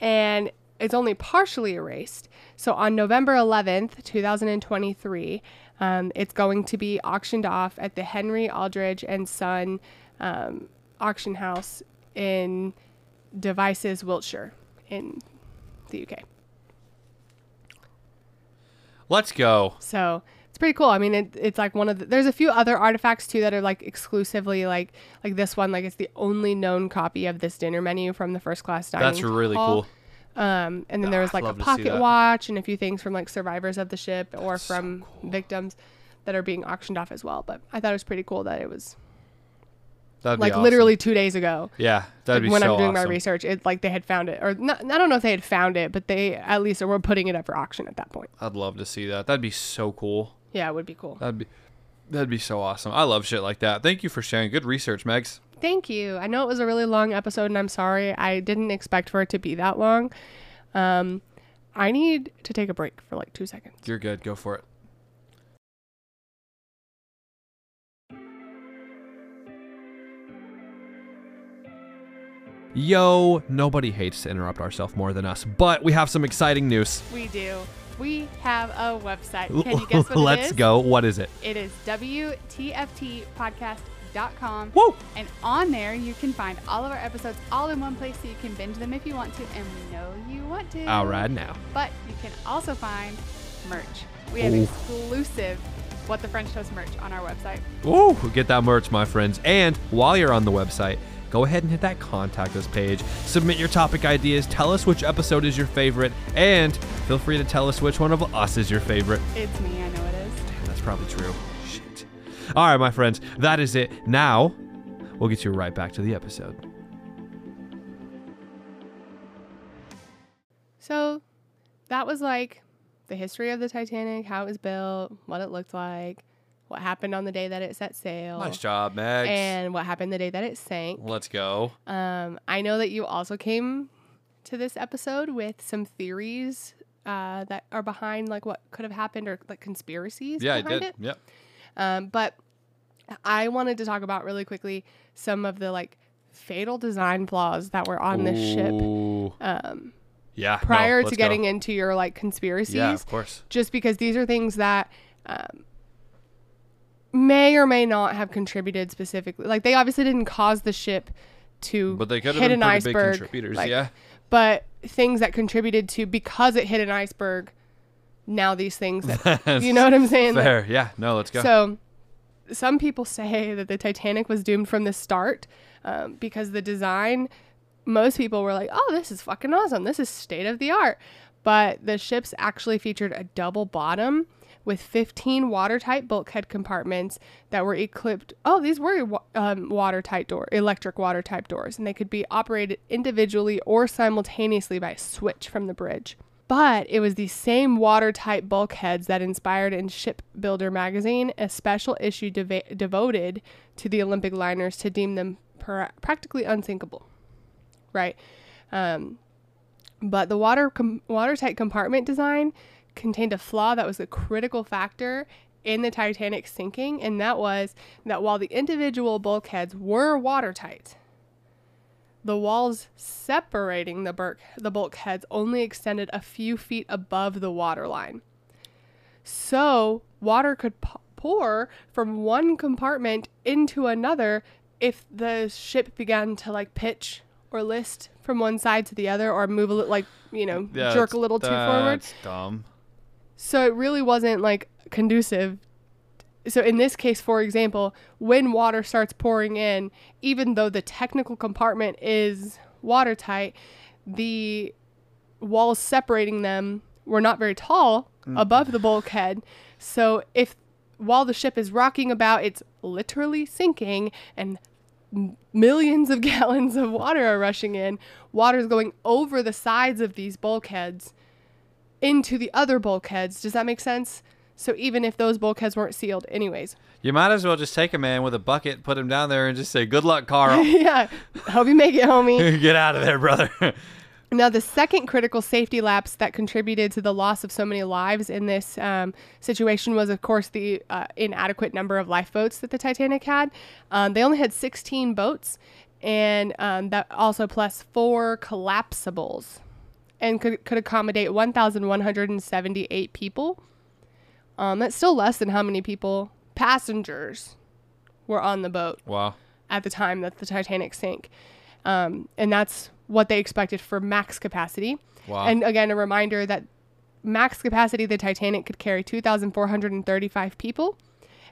and it's only partially erased. So on November 11th, 2023, um, it's going to be auctioned off at the Henry Aldridge and Son um, auction house in Devizes, Wiltshire, in the UK. Let's go. So it's pretty cool. I mean, it, it's like one of the, there's a few other artifacts too that are like exclusively like like this one. Like it's the only known copy of this dinner menu from the first class dining. That's really hall. cool. Um, and then there was like a love to see pocket watch and a few things from like survivors of the ship or That's so from cool. victims that are being auctioned off as well. But I thought it was pretty cool that it was That'd be like awesome. literally two days ago. Yeah, that'd like be when so I'm doing awesome. my research, it like they had found it, or not, I don't know if they had found it, but they at least were putting it up for auction at that point. I'd love to see that. That'd be so cool. Yeah, it would be cool. That'd be that'd be so awesome. I love shit like that. Thank you for sharing. Good research, Megs. Thank you. I know it was a really long episode, and I'm sorry. I didn't expect for it to be that long. Um, I need to take a break for like two seconds. You're good. Go for it. Yo, nobody hates to interrupt ourselves more than us, but we have some exciting news. We do. We have a website. Can you guess what it is? Let's it is? go. What is it? It is WTFTpodcast.com. Whoa! And on there, you can find all of our episodes all in one place so you can binge them if you want to. And we know you want to. All right now. But you can also find merch. We have Ooh. exclusive What the French Toast merch on our website. Ooh, get that merch, my friends. And while you're on the website, go ahead and hit that contact us page. Submit your topic ideas. Tell us which episode is your favorite, and feel free to tell us which one of us is your favorite. It's me, I know it is. Damn, that's probably true. Shit. All right, my friends, that is it. Now, we'll get you right back to the episode. So that was like the history of the Titanic, how it was built, what it looked like, what happened on the day that it set sail, Nice job, Max. and what happened the day that it sank. Let's go. Um, I know that you also came to this episode with some theories uh, that are behind like what could have happened or like conspiracies Yeah, I behind did. it. Yep. Um, but I wanted to talk about really quickly some of the like fatal design flaws that were on this ship um, Yeah. prior let's to go. getting into your like conspiracies. Yeah, of course. Just because these are things that um, may or may not have contributed specifically. Like they obviously didn't cause the ship to But they could have hit been an pretty big iceberg. contributors. like, yeah. But things that contributed to because it hit an iceberg. Now these things that you know what I'm saying. Fair. Yeah. No, let's go. So, some people say that the Titanic was doomed from the start um, because the design. Most people were like, "Oh, this is fucking awesome! This is state of the art." But the ships actually featured a double bottom with 15 watertight bulkhead compartments that were equipped. Oh, these were um, watertight door, electric watertight doors, and they could be operated individually or simultaneously by a switch from the bridge. But it was these same watertight bulkheads that inspired in Shipbuilder magazine a special issue devoted to the Olympic liners to deem them pra- practically unsinkable. Right? Um, but the water com- watertight compartment design contained a flaw that was a critical factor in the Titanic sinking, and that was that while the individual bulkheads were watertight, the walls separating the, bur- the bulkheads only extended a few feet above the waterline. So, water could p- pour from one compartment into another if the ship began to like pitch or list from one side to the other or move a little like, you know, Yeah, jerk a little too forward. That's dumb. So it really wasn't like conducive. So in this case, for example, when water starts pouring in, even though the technical compartment is watertight, the walls separating them were not very tall mm. above the bulkhead. So if while the ship is rocking about, it's literally sinking and millions of gallons of water are rushing in, water is going over the sides of these bulkheads into the other bulkheads. Does that make sense? So even if those bulkheads weren't sealed, anyways. You might as well just take a man with a bucket, put him down there, and just say, "Good luck, Carl. yeah. Hope you make it, homie. Get out of there, brother." Now, the second critical safety lapse that contributed to the loss of so many lives in this um, situation was, of course, the uh, inadequate number of lifeboats that the Titanic had. Um, they only had 16 boats, and um, that also plus four collapsibles, and could, could accommodate 1,178 people. Um, that's still less than how many people, passengers, were on the boat wow. at the time that the Titanic sank. Um, and that's what they expected for max capacity. Wow. And again, a reminder that max capacity, the Titanic could carry 2,435 people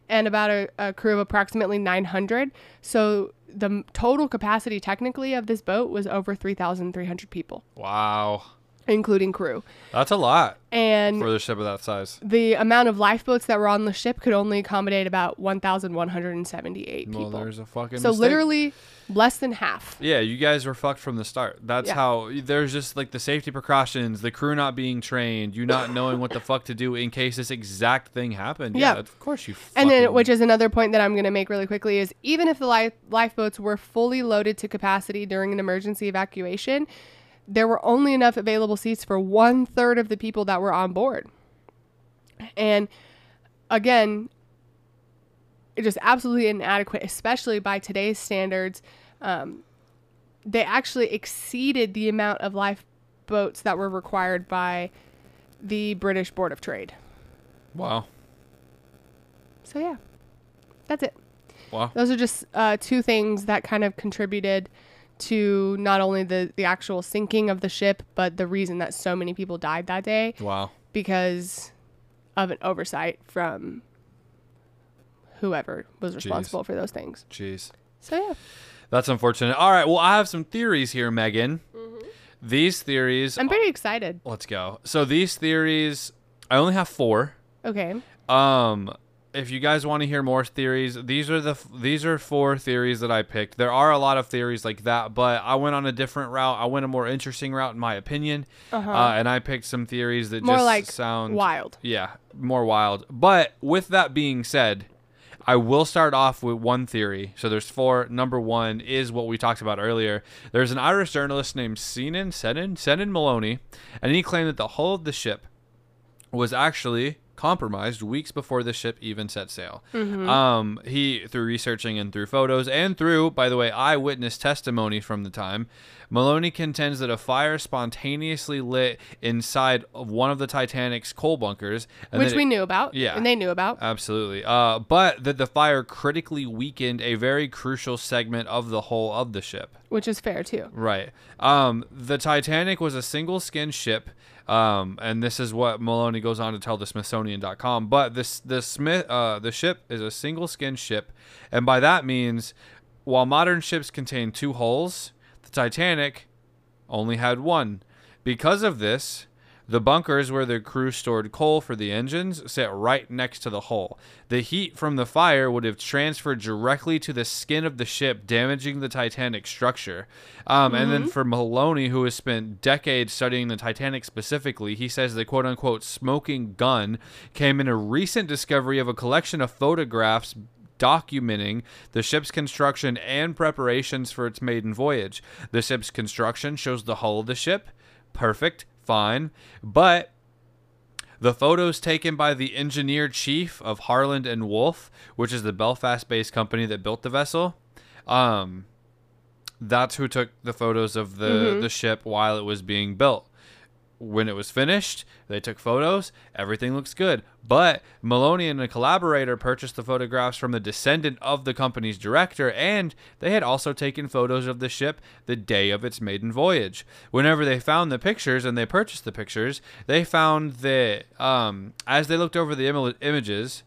and about a, a crew of approximately 900. So the total capacity technically of this boat was over 3,300 people, Wow. Including crew. That's a lot And for the ship of that size. the amount of lifeboats that were on the ship could only accommodate about 1,178 Well, people. there's a fucking so mistake. literally less than half. Yeah, you guys were fucked from the start. That's Yeah. how there's just like the safety precautions, the crew not being trained, you not knowing what the fuck to do in case this exact thing happened. Yeah, Yeah. of course you. And then, which is another point that I'm going to make really quickly, is even if the life, lifeboats were fully loaded to capacity during an emergency evacuation, there were only enough available seats for one third of the people that were on board. And again, it just absolutely inadequate, especially by today's standards. Um, they actually exceeded the amount of lifeboats that were required by the British Board of Trade. wow, So yeah, that's it. wow. Those are just uh, two things that kind of contributed to not only the the actual sinking of the ship, but the reason that so many people died that day Wow. because of an oversight from whoever was responsible for those things. Jeez. So yeah, That's unfortunate. All right, well, I have some theories here, Megan. Mhm. These theories. I'm pretty excited. let's go. So these theories, I only have four. Okay. Um, if you guys want to hear more theories, these are the these are four theories that I picked. There are a lot of theories like that, but I went on a different route. I went a more interesting route, in my opinion, Uh-huh. uh, and I picked some theories that More just like sound Wild. yeah, more wild. But with that being said, I will start off with one theory. So there's four. Number one is what we talked about earlier. There's an Irish journalist named Senan Senan Senan Molony, and he claimed that the hull of the ship was actually compromised weeks before the ship even set sail. Um, he through researching and through photos and through, by the way, eyewitness testimony from the time. Molony contends that a fire spontaneously lit inside of one of the Titanic's coal bunkers, and Which we it- knew about. Yeah. And they knew about. Absolutely. Uh, but that the fire critically weakened a very crucial segment of the hull of the ship. which is fair too. Right. Um, the Titanic was a single skin ship. Um, and this is what Molony goes on to tell the Smithsonian.com. But this the Smith uh, the ship is a single skin ship, and by that means, while modern ships contain two hulls, the Titanic only had one. Because of this, the bunkers where the crew stored coal for the engines sat right next to the hull. The heat from the fire would have transferred directly to the skin of the ship, damaging the Titanic structure. Um, And then for Molony, who has spent decades studying the Titanic specifically, he says the quote unquote smoking gun came in a recent discovery of a collection of photographs documenting the ship's construction and preparations for its maiden voyage. The ship's construction shows the hull of the ship. Perfect, fine. But the photos taken by the engineer chief of Harland and Wolff, which is the Belfast-based company that built the vessel, um, that's who took the photos of the, the ship while it was being built. When it was finished, they took photos. Everything looks good. But Molony and a collaborator purchased the photographs from the descendant of the company's director, and they had also taken photos of the ship the day of its maiden voyage. Whenever they found the pictures and they purchased the pictures, they found that um, as they looked over the imi- images,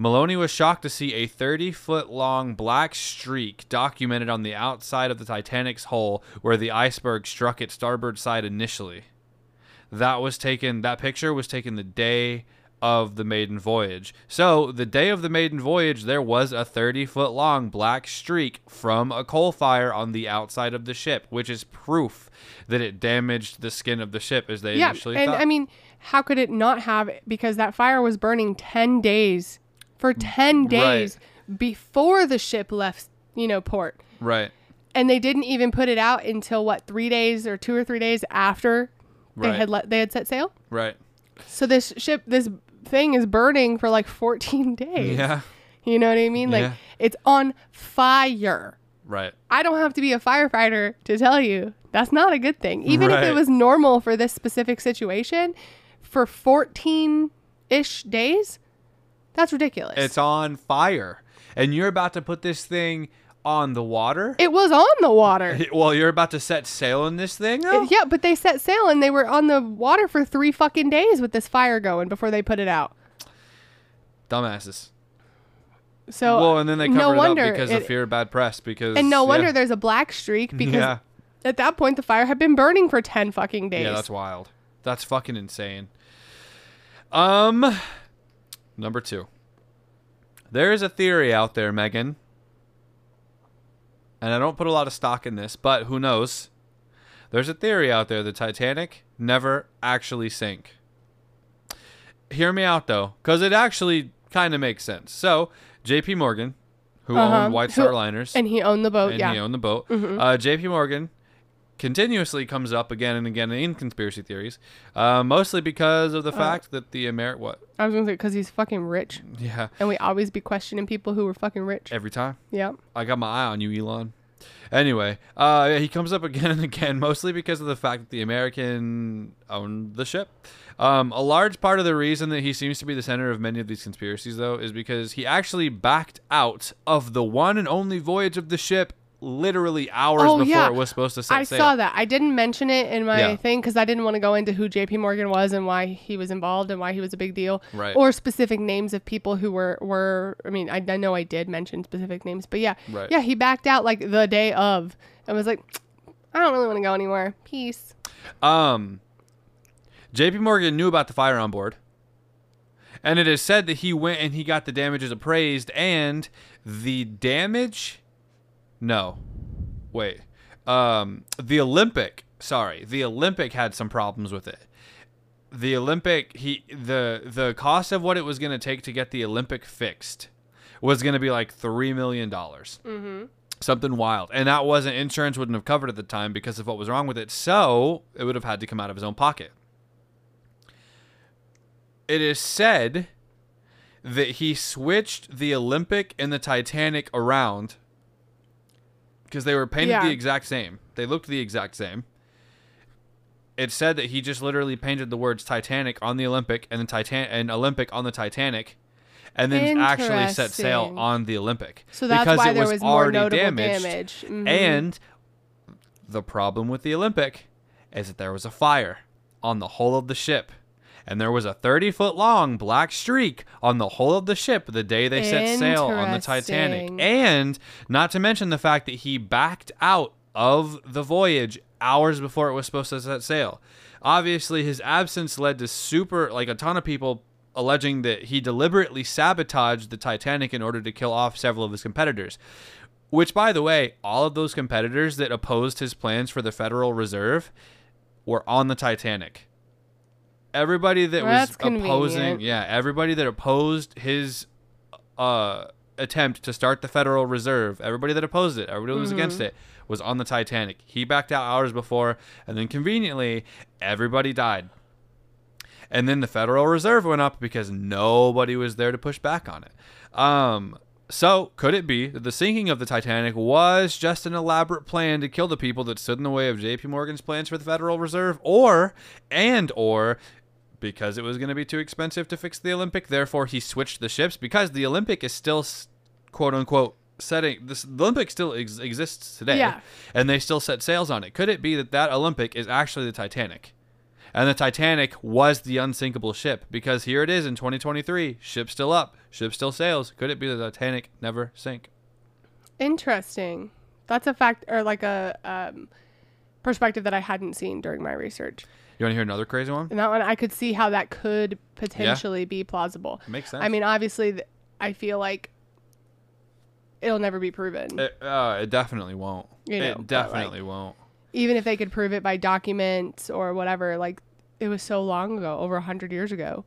Molony was shocked to see a 30 foot long black streak documented on the outside of the Titanic's hull where the iceberg struck its starboard side initially. That was taken, that picture was taken the day of the maiden voyage. So, the day of the maiden voyage, there was a 30 foot long black streak from a coal fire on the outside of the ship, which is proof that it damaged the skin of the ship as they Yeah. initially And thought. I mean, how could it not have? Because that fire was burning 10 days for 10 days before the ship left, you know, port. right. And they didn't even put it out until what, three days or two or three days after they had let they had set sail. Right. So this ship, this thing is burning for like 14 days. Yeah. You know what I mean? Like Yeah. it's on fire. Right. I don't have to be a firefighter to tell you that's not a good thing. Even if it was normal for this specific situation, for 14 ish days, that's ridiculous. It's on fire. And you're about to put this thing on the water. It was on the water. well, you're about to set sail in this thing, though? yeah, but they set sail and they were on the water for three fucking days with this fire going before they put it out. Dumbasses. So well, and then they covered no it wonder up because it- of fear of bad press. Because and no yeah. wonder there's a black streak because yeah, at that point the fire had been burning for ten fucking days. yeah, that's wild. That's fucking insane. Um, number two. There is a theory out there, Megan, and I don't put a lot of stock in this, but who knows? There's a theory out there the Titanic never actually sank. Hear me out though, because it actually kind of makes sense. So, J.P. Morgan, who Uh-huh. owned White Who- Star Liners, and he owned the boat. and yeah. he owned the boat. Mhm. Uh, J.P. Morgan continuously comes up again and again in conspiracy theories, uh, mostly because of the Uh. fact that the Amer what? I was gonna say because he's fucking rich, Yeah, and we always be questioning people who were fucking rich. every time. yeah. I got my eye on you, Elon. Anyway, uh, he comes up again and again, mostly because of the fact that the American owned the ship. Um, a large part of the reason that he seems to be the center of many of these conspiracies, though, is because he actually backed out of the one and only voyage of the ship literally hours Oh, before yeah. it was supposed to set I sail. saw that. I didn't mention it in my Yeah. thing because I didn't want to go into who J.P. Morgan was and why he was involved and why he was a big deal, Right. or specific names of people who were were. I mean, I, I know I did mention specific names, but yeah, Right. yeah, he backed out like the day of and was like, I don't really want to go anywhere. Peace. Um, J.P. Morgan knew about the fire on board, and it is said that he went and he got the damages appraised, and the damage. No, wait. Um, the Olympic. Sorry, the Olympic had some problems with it. The Olympic, he the the cost of what it was going to take to get the Olympic fixed was going to be like three million dollars Mm-hmm. something wild and that wasn't insurance wouldn't have covered at the time because of what was wrong with it so it would have had to come out of his own pocket it is said that he switched the olympic and the titanic around because they were painted Yeah. the exact same they looked the exact same it said that he just literally painted the words titanic on the olympic and the titan and olympic on the titanic and then actually set sail on the olympic So that's because why it there was, was more already notable damaged. damage. Mhm. And the problem with the Olympic is that there was a fire on the hull of the ship. And there was a 30 foot long black streak on the hull of the ship the day they set sail on the Titanic. And not to mention the fact that he backed out of the voyage hours before it was supposed to set sail. Obviously, his absence led to super, like a ton of people alleging that he deliberately sabotaged the Titanic in order to kill off several of his competitors. Which, by the way, all of those competitors that opposed his plans for the Federal Reserve were on the Titanic. Everybody that Well, was convenient. opposing, yeah, everybody that opposed his uh, attempt to start the Federal Reserve, everybody that opposed it, everybody that was against Mm-hmm. it, was on the Titanic. He backed out hours before, and then conveniently, everybody died. And then the Federal Reserve went up because nobody was there to push back on it. Um, so could it be that the sinking of the Titanic was just an elaborate plan to kill the people that stood in the way of J.P. Morgan's plans for the Federal Reserve, or and or because it was going to be too expensive to fix the Olympic, therefore he switched the ships because the Olympic is still quote unquote setting this the Olympic still ex- exists today Yeah. and they still set sails on it. Could it be that that Olympic is actually the Titanic? And the Titanic was the unsinkable ship because here it is in 2023, ship still up, ship still sails. Could it be the Titanic never sank? Interesting. That's a fact or like a um, perspective that I hadn't seen during my research. You want to hear another crazy one? And that one, I could see how that could potentially be plausible. Makes sense. I mean, obviously, th- I feel like it'll never be proven. it, uh, it definitely won't. You know, it definitely won't. Even if they could prove it by documents or whatever, like it was so long ago, over a hundred years ago.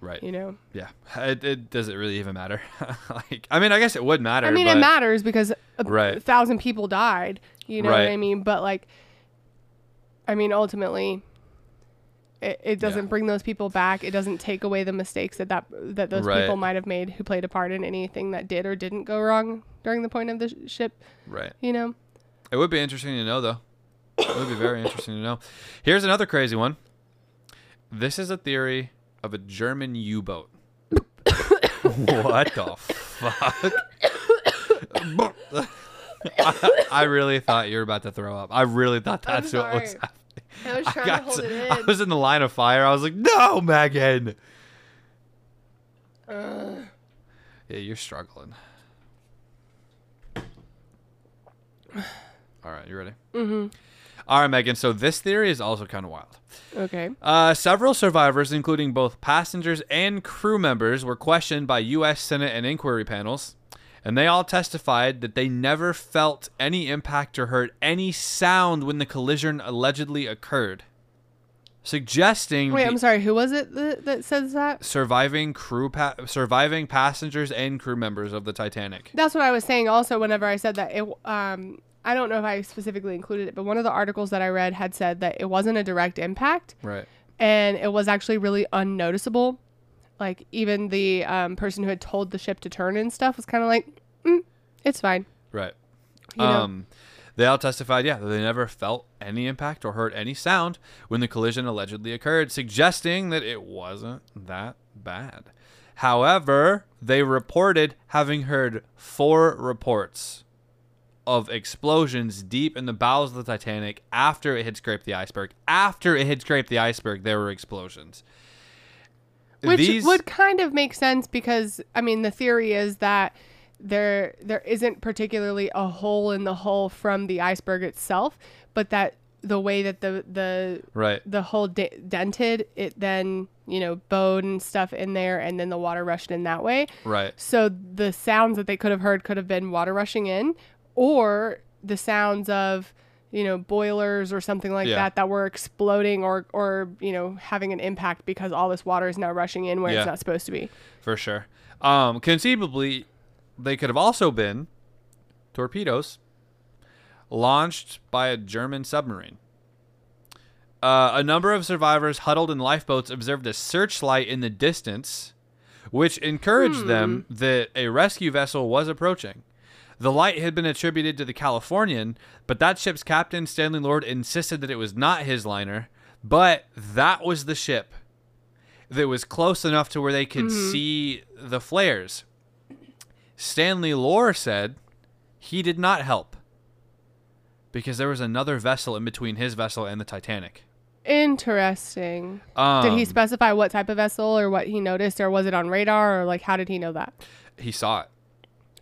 Right. You know, Yeah. It, it does it really even matter? like, I mean, I guess it would matter. I mean, it matters because a Right. thousand people died. You know what I mean? But like, I mean, ultimately, it, it doesn't Yeah. bring those people back. It doesn't take away the mistakes that that, that those Right. people might have made who played a part in anything that did or didn't go wrong during the point of the sh- ship. Right. You know, It would be interesting to know, though. It would be very interesting to know. Here's another crazy one. This is a theory of a German U-boat. what the fuck? I, I really thought you were about to throw up. I really thought that's what was happening. I was I, trying to hold so- it I in. was in the line of fire. I was like, no, Megan. Ugh. Yeah, you're struggling. All right, you ready? Mm-hmm. All right, Megan. So this theory is also kind of wild. Okay. Uh, several survivors, including both passengers and crew members, were questioned by U.S. Senate and inquiry panels, and they all testified that they never felt any impact or heard any sound when the collision allegedly occurred, suggesting Wait, the I'm sorry. Who was it that, that says that? surviving crew pa- surviving passengers and crew members of the Titanic. That's what I was saying. Also, whenever I said that, it um, I don't know if I specifically included it, but one of the articles that I read had said that it wasn't a direct impact, Right. and it was actually really unnoticeable. Like even the um, person who had told the ship to turn and stuff was kind of like, mm, "It's fine." Right. You know? Um, they all testified, yeah, that they never felt any impact or heard any sound when the collision allegedly occurred, suggesting that it wasn't that bad. However, they reported having heard four reports of explosions deep in the bowels of the Titanic after it had scraped the iceberg. After it had scraped the iceberg, there were explosions. Which These- would kind of make sense because I mean the theory is that there there isn't particularly a hole in the hull from the iceberg itself, but that the way that the the right. the hull de- dented, it then you know bowed and stuff in there, and then the water rushed in that way. Right. So the sounds that they could have heard could have been water rushing in, or the sounds of you know boilers or something like Yeah. that that were exploding or or you know having an impact because all this water is now rushing in where Yeah. it's not supposed to be. for sure. Um, conceivably, they could have also been torpedoes launched by a German submarine. Uh, a number of survivors huddled in lifeboats observed a searchlight in the distance, which encouraged them that a rescue vessel was approaching. The light had been attributed to the Californian, but that ship's captain, Stanley Lord, insisted that it was not his liner, but that was the ship that was close enough to where they could see the flares. Stanley Lord said he did not help because there was another vessel in between his vessel and the Titanic. Interesting. Um, did he specify what type of vessel or what he noticed, or was it on radar, or like how did he know that? he saw it.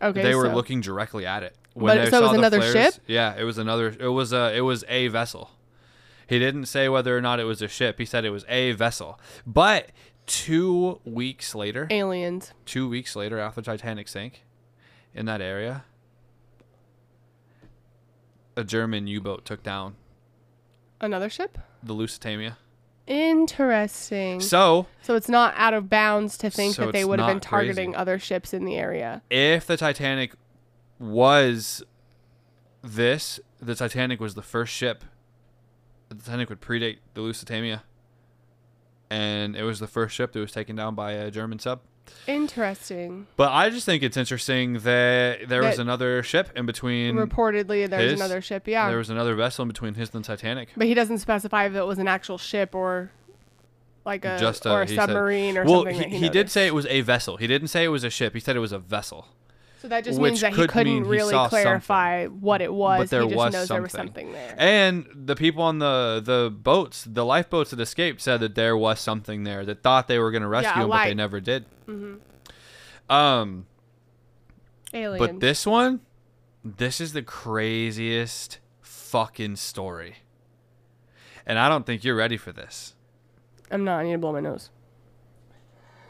Okay, they were so- looking directly at it. But- they so it was the another flares- ship? Yeah, it was another. It was a. It was a vessel. He didn't say whether or not it was a ship. He said it was a vessel. But two weeks later, aliens. two weeks later after Titanic sank in that area, a German U-boat took down Another ship. the Lusitania. Interesting. So, So it's not out of bounds to think So that they would have been not crazy. targeting other ships in the area. if the Titanic was this, the Titanic was the first ship. The Titanic would predate the Lusitania, and it was the first ship that was taken down by a German sub. Interesting. But I just think it's interesting that there was another ship in between. Reportedly, there's his- another ship. Yeah, There was another vessel in between his and the Titanic. but he doesn't specify if it was an actual ship or like a Just, uh, or a he said- submarine or well, something. he, he, he did say it was a vessel. He didn't say it was a ship. He said it was a vessel. So that just means that he could couldn't he really clarify what it was. there he just was knows there was something. something there. And the people on the the boats, the lifeboats that escaped, said that there was something there that thought they were going to rescue a him, but they never did. hmm Um, Aliens. but this one, this is the craziest fucking story, and I don't think you're ready for this. I'm not. I need to blow my nose.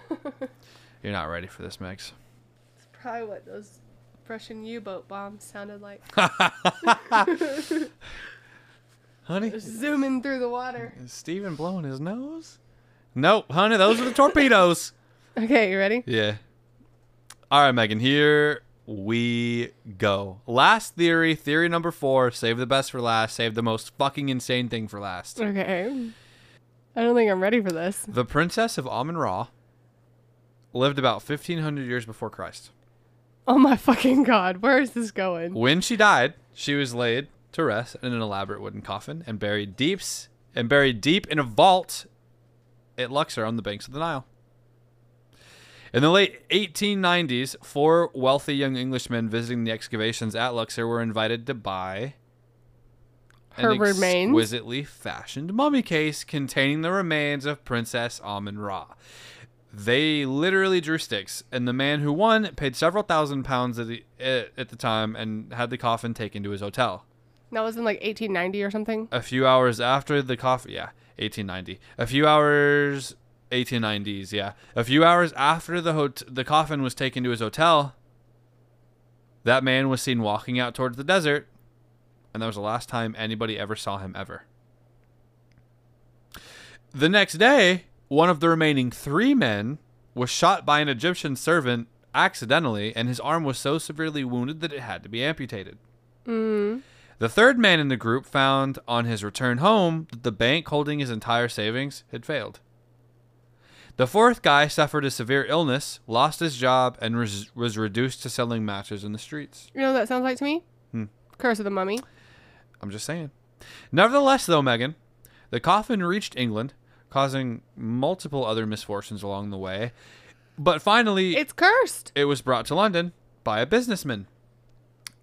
You're not ready for this, Megs. Probably what those Russian U-boat bombs sounded like. Honey, Zooming through the water. is Steven blowing his nose? Nope, honey, those are the torpedoes. Okay, you ready? Yeah. All right, Megan, here we go. Last theory, theory number four. Save the best for last. Save the most fucking insane thing for last. Okay. I don't think I'm ready for this. The princess of Amun Ra lived about 1500 years before Christ. Oh my fucking god, where is this going? When she died, she was laid to rest in an elaborate wooden coffin and buried deeps and buried deep in a vault at Luxor on the banks of the Nile. In the late 1890s, four wealthy young Englishmen visiting the excavations at Luxor were invited to buy Her an remains? exquisitely fashioned mummy case containing the remains of Princess Amun Ra. They literally drew sticks, and the man who won paid several thousand pounds at the, at the time and had the coffin taken to his hotel. That was in like 1890 or something. A few hours after the coffin, yeah, 1890. A few hours, 1890s, yeah. A few hours after the hot- the coffin was taken to his hotel, that man was seen walking out towards the desert, and that was the last time anybody ever saw him ever. The next day, one of the remaining three men was shot by an Egyptian servant accidentally, and his arm was so severely wounded that it had to be amputated. Mm. The third man in the group found on his return home that the bank holding his entire savings had failed. The fourth guy suffered a severe illness, lost his job, and was, was reduced to selling matches in the streets. You know what that sounds like to me? Hmm. Curse of the Mummy. I'm just saying. Nevertheless, though, Megan, the coffin reached England, causing multiple other misfortunes along the way. But finally, It's cursed. it was brought to London by a businessman.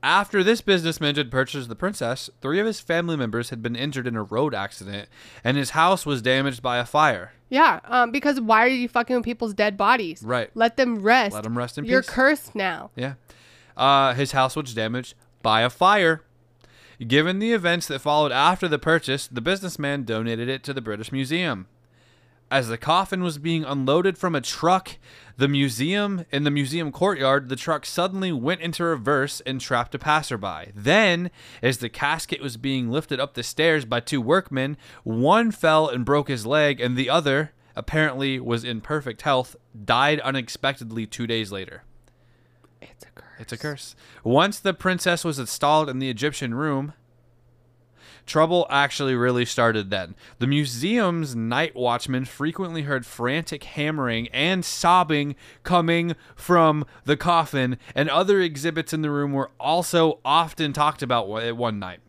After this businessman had purchased the princess, three of his family members had been injured in a road accident, and his house was damaged by a fire. Yeah, um, because why are you fucking with people's dead bodies? Right. Let them rest. Let them rest in peace. You're cursed now. Yeah. Uh, his house was damaged by a fire. Given the events that followed after the purchase, the businessman donated it to the British Museum. As the coffin was being unloaded from a truck, the museum in the museum courtyard, the truck suddenly went into reverse and trapped a passerby. Then, as the casket was being lifted up the stairs by two workmen, one fell and broke his leg, and the other, apparently was in perfect health, died unexpectedly two days later. It's a curse. It's a curse. Once the princess was installed in the Egyptian room, trouble actually really started then. The museum's night watchman frequently heard frantic hammering and sobbing coming from the coffin, and other exhibits in the room were also often talked about wa- one night.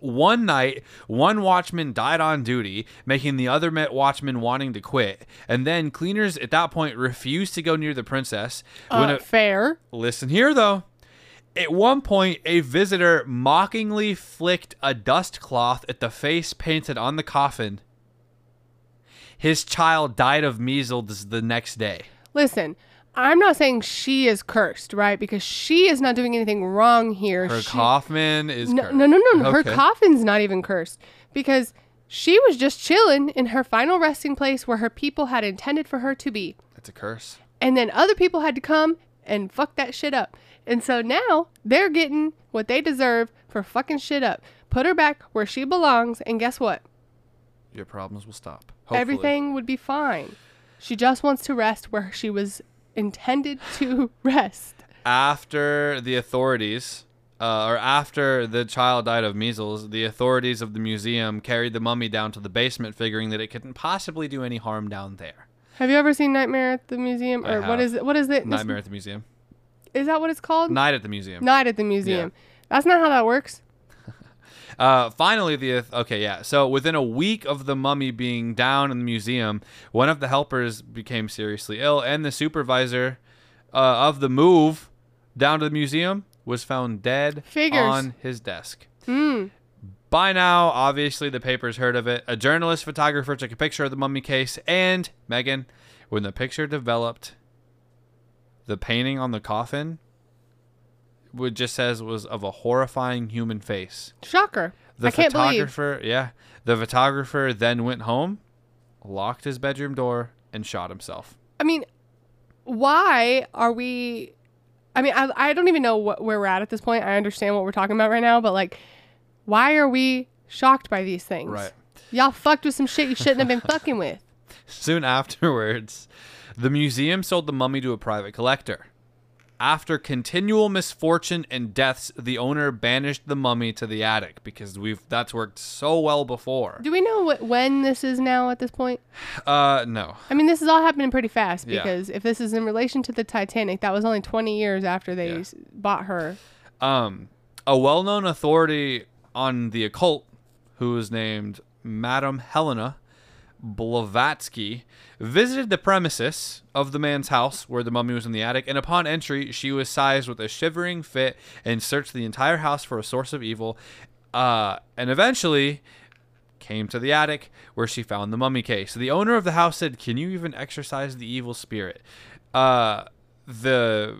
One night, one watchman died on duty, making the other met watchman wanting to quit. And then cleaners at that point refused to go near the princess. When Uh, a, fair. Listen here, though. At one point, a visitor mockingly flicked a dust cloth at the face painted on the coffin. His child died of measles the next day. Listen, I'm not saying she is cursed, right? Because she is not doing anything wrong here. Her She- coffin is No, cursed. no, no, no. Her Okay. coffin's not even cursed because she was just chilling in her final resting place where her people had intended for her to be. That's a curse. And then other people had to come and fuck that shit up. And so now they're getting what they deserve for fucking shit up. Put her back where she belongs, and guess what? Your problems will stop. Hopefully. Everything would be fine. She just wants to rest where she was intended to rest. After the authorities, uh, or after the child died of measles, the authorities of the museum carried the mummy down to the basement, figuring that it couldn't possibly do any harm down there. Have you ever seen Nightmare at the Museum? Or what is it? What is it? Nightmare at the museum. Is that what it's called? Night at the museum. Night at the museum. That's not how that works. Uh, finally, the okay, yeah. So within a week of the mummy being down in the museum, one of the helpers became seriously ill, and the supervisor uh, of the move down to the museum was found dead Figures. on his desk. Hmm. By now, obviously, the papers heard of it. A journalist photographer took a picture of the mummy case, and Megan, when the picture developed, the painting on the coffin, would just says was of a horrifying human face. Shocker. The I believe. photographer, yeah, the photographer then went home, locked his bedroom door, and shot himself. I mean, why are we? I mean, I, I don't even know what, where we're at at this point. I understand what we're talking about right now, but like, why are we shocked by these things? Right. Y'all fucked with some shit you shouldn't have been fucking with. Soon afterwards, the museum sold the mummy to a private collector. After continual misfortune and deaths, the owner banished the mummy to the attic because we've that's worked so well before. Do we know what, when this is now at this point? Uh, no. I mean, this is all happening pretty fast Yeah. because if this is in relation to the Titanic, that was only 20 years after they Yeah. s bought her. Um, a well-known authority on the occult, who was named Madame Helena, Blavatsky visited the premises of the man's house where the mummy was in the attic, and upon entry, she was seized with a shivering fit and searched the entire house for a source of evil. Uh, and eventually came to the attic where she found the mummy case. The owner of the house said, "Can you even exorcise the evil spirit?" Uh, the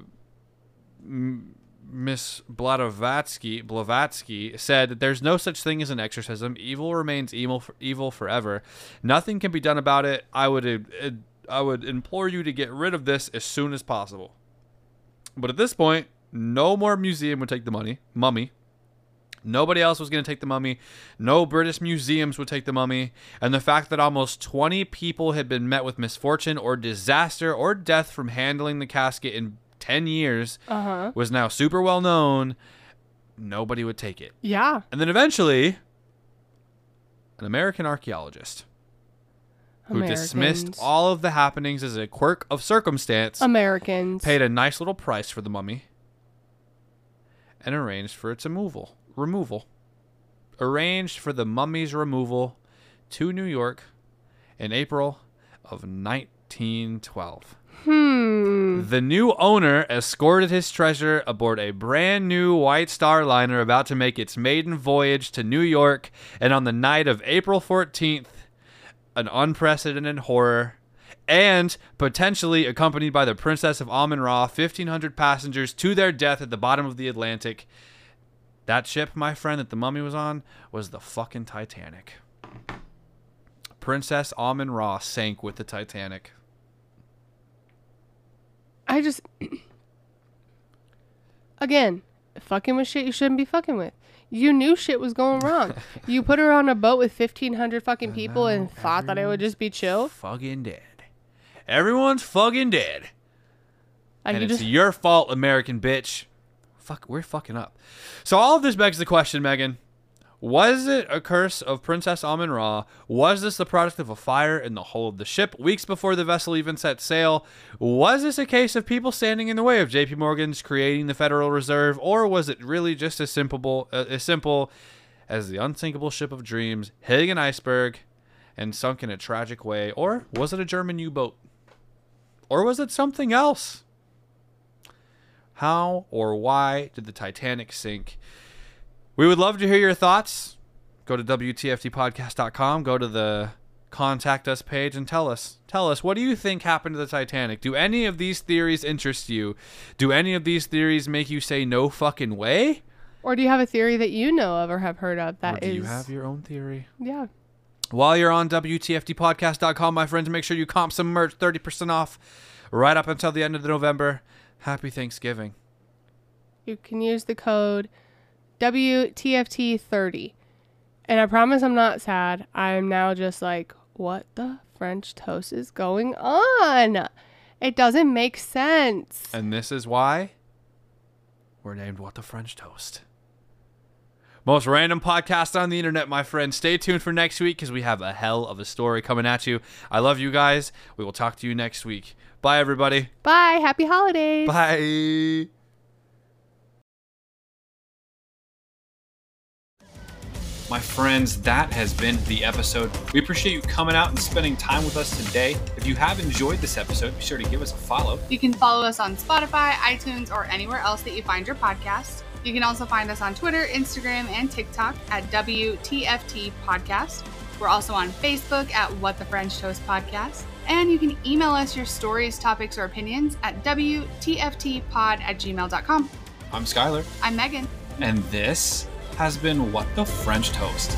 Miss Blavatsky Blavatsky said that there's no such thing as an exorcism. Evil remains evil, for, evil forever. Nothing can be done about it. I would uh, I would implore you to get rid of this as soon as possible. But at this point, no more museum would take the money, mummy. Nobody else was going to take the mummy. No British museums would take the mummy. And the fact that almost 20 people had been met with misfortune or disaster or death from handling the casket in 10 years Uh-huh. was now super well known. Nobody would take it. Yeah. And then eventually, an American archaeologist who dismissed all of the happenings as a quirk of circumstance Americans. paid a nice little price for the mummy and arranged for its removal. Removal. Arranged for the mummy's removal to New York in April of 1912. Hmm. The new owner escorted his treasure aboard a brand new White Star liner about to make its maiden voyage to New York, and on the night of April 14th, an unprecedented horror and potentially accompanied by the Princess of Amun Ra, 1,500 passengers to their death at the bottom of the Atlantic. That ship, my friend, that the mummy was on, was the fucking Titanic. Princess Amun Ra sank with the Titanic. I just again, fucking with shit you shouldn't be fucking with. You knew shit was going wrong. you put her on a boat with fifteen hundred fucking people and thought that it would just be chill. Fucking dead. Everyone's fucking dead. And it's just your fault, American bitch. Fuck, we're fucking up. So all of this begs the question, Megan. Was it a curse of Princess Amun Ra? Was this the product of a fire in the hull of the ship weeks before the vessel even set sail? Was this a case of people standing in the way of J.P. Morgan's creating the Federal Reserve, or was it really just as simple uh, as simple as the unsinkable ship of dreams hitting an iceberg and sunk in a tragic way, or was it a German U-boat? Or was it something else? How or why did the Titanic sink? We would love to hear your thoughts. Go to WTFTpodcast.com, go to the contact us page and tell us. Tell us, what do you think happened to the Titanic? Do any of these theories interest you? Do any of these theories make you say no fucking way? or do you have a theory that you know of or have heard of Or that do is you have your own theory? Yeah. While you're on WTFTpodcast.com, my friends, make sure you comp some merch, 30% off right up until the end of November. Happy Thanksgiving. You can use the code WTFT30. And I promise I'm not sad. I'm now just like, what the French toast is going on? It doesn't make sense. And this is why we're named What the French Toast. Most random podcast on the internet, my friend. Stay tuned for next week because we have a hell of a story coming at you. I love you guys. We will talk to you next week. Bye, everybody. Bye. Happy holidays. Bye. My friends, that has been the episode. We appreciate you coming out and spending time with us today. If you have enjoyed this episode, be sure to give us a follow. You can follow us on Spotify, iTunes, or anywhere else that you find your podcast. You can also find us on Twitter, Instagram, and TikTok at WTFT Podcast. We're also on Facebook at What the French Toast Podcast. And you can email us your stories, topics, or opinions at WTFTpod at gmail.com. I'm Skyler, I'm Megan. and this has been What the French Toast.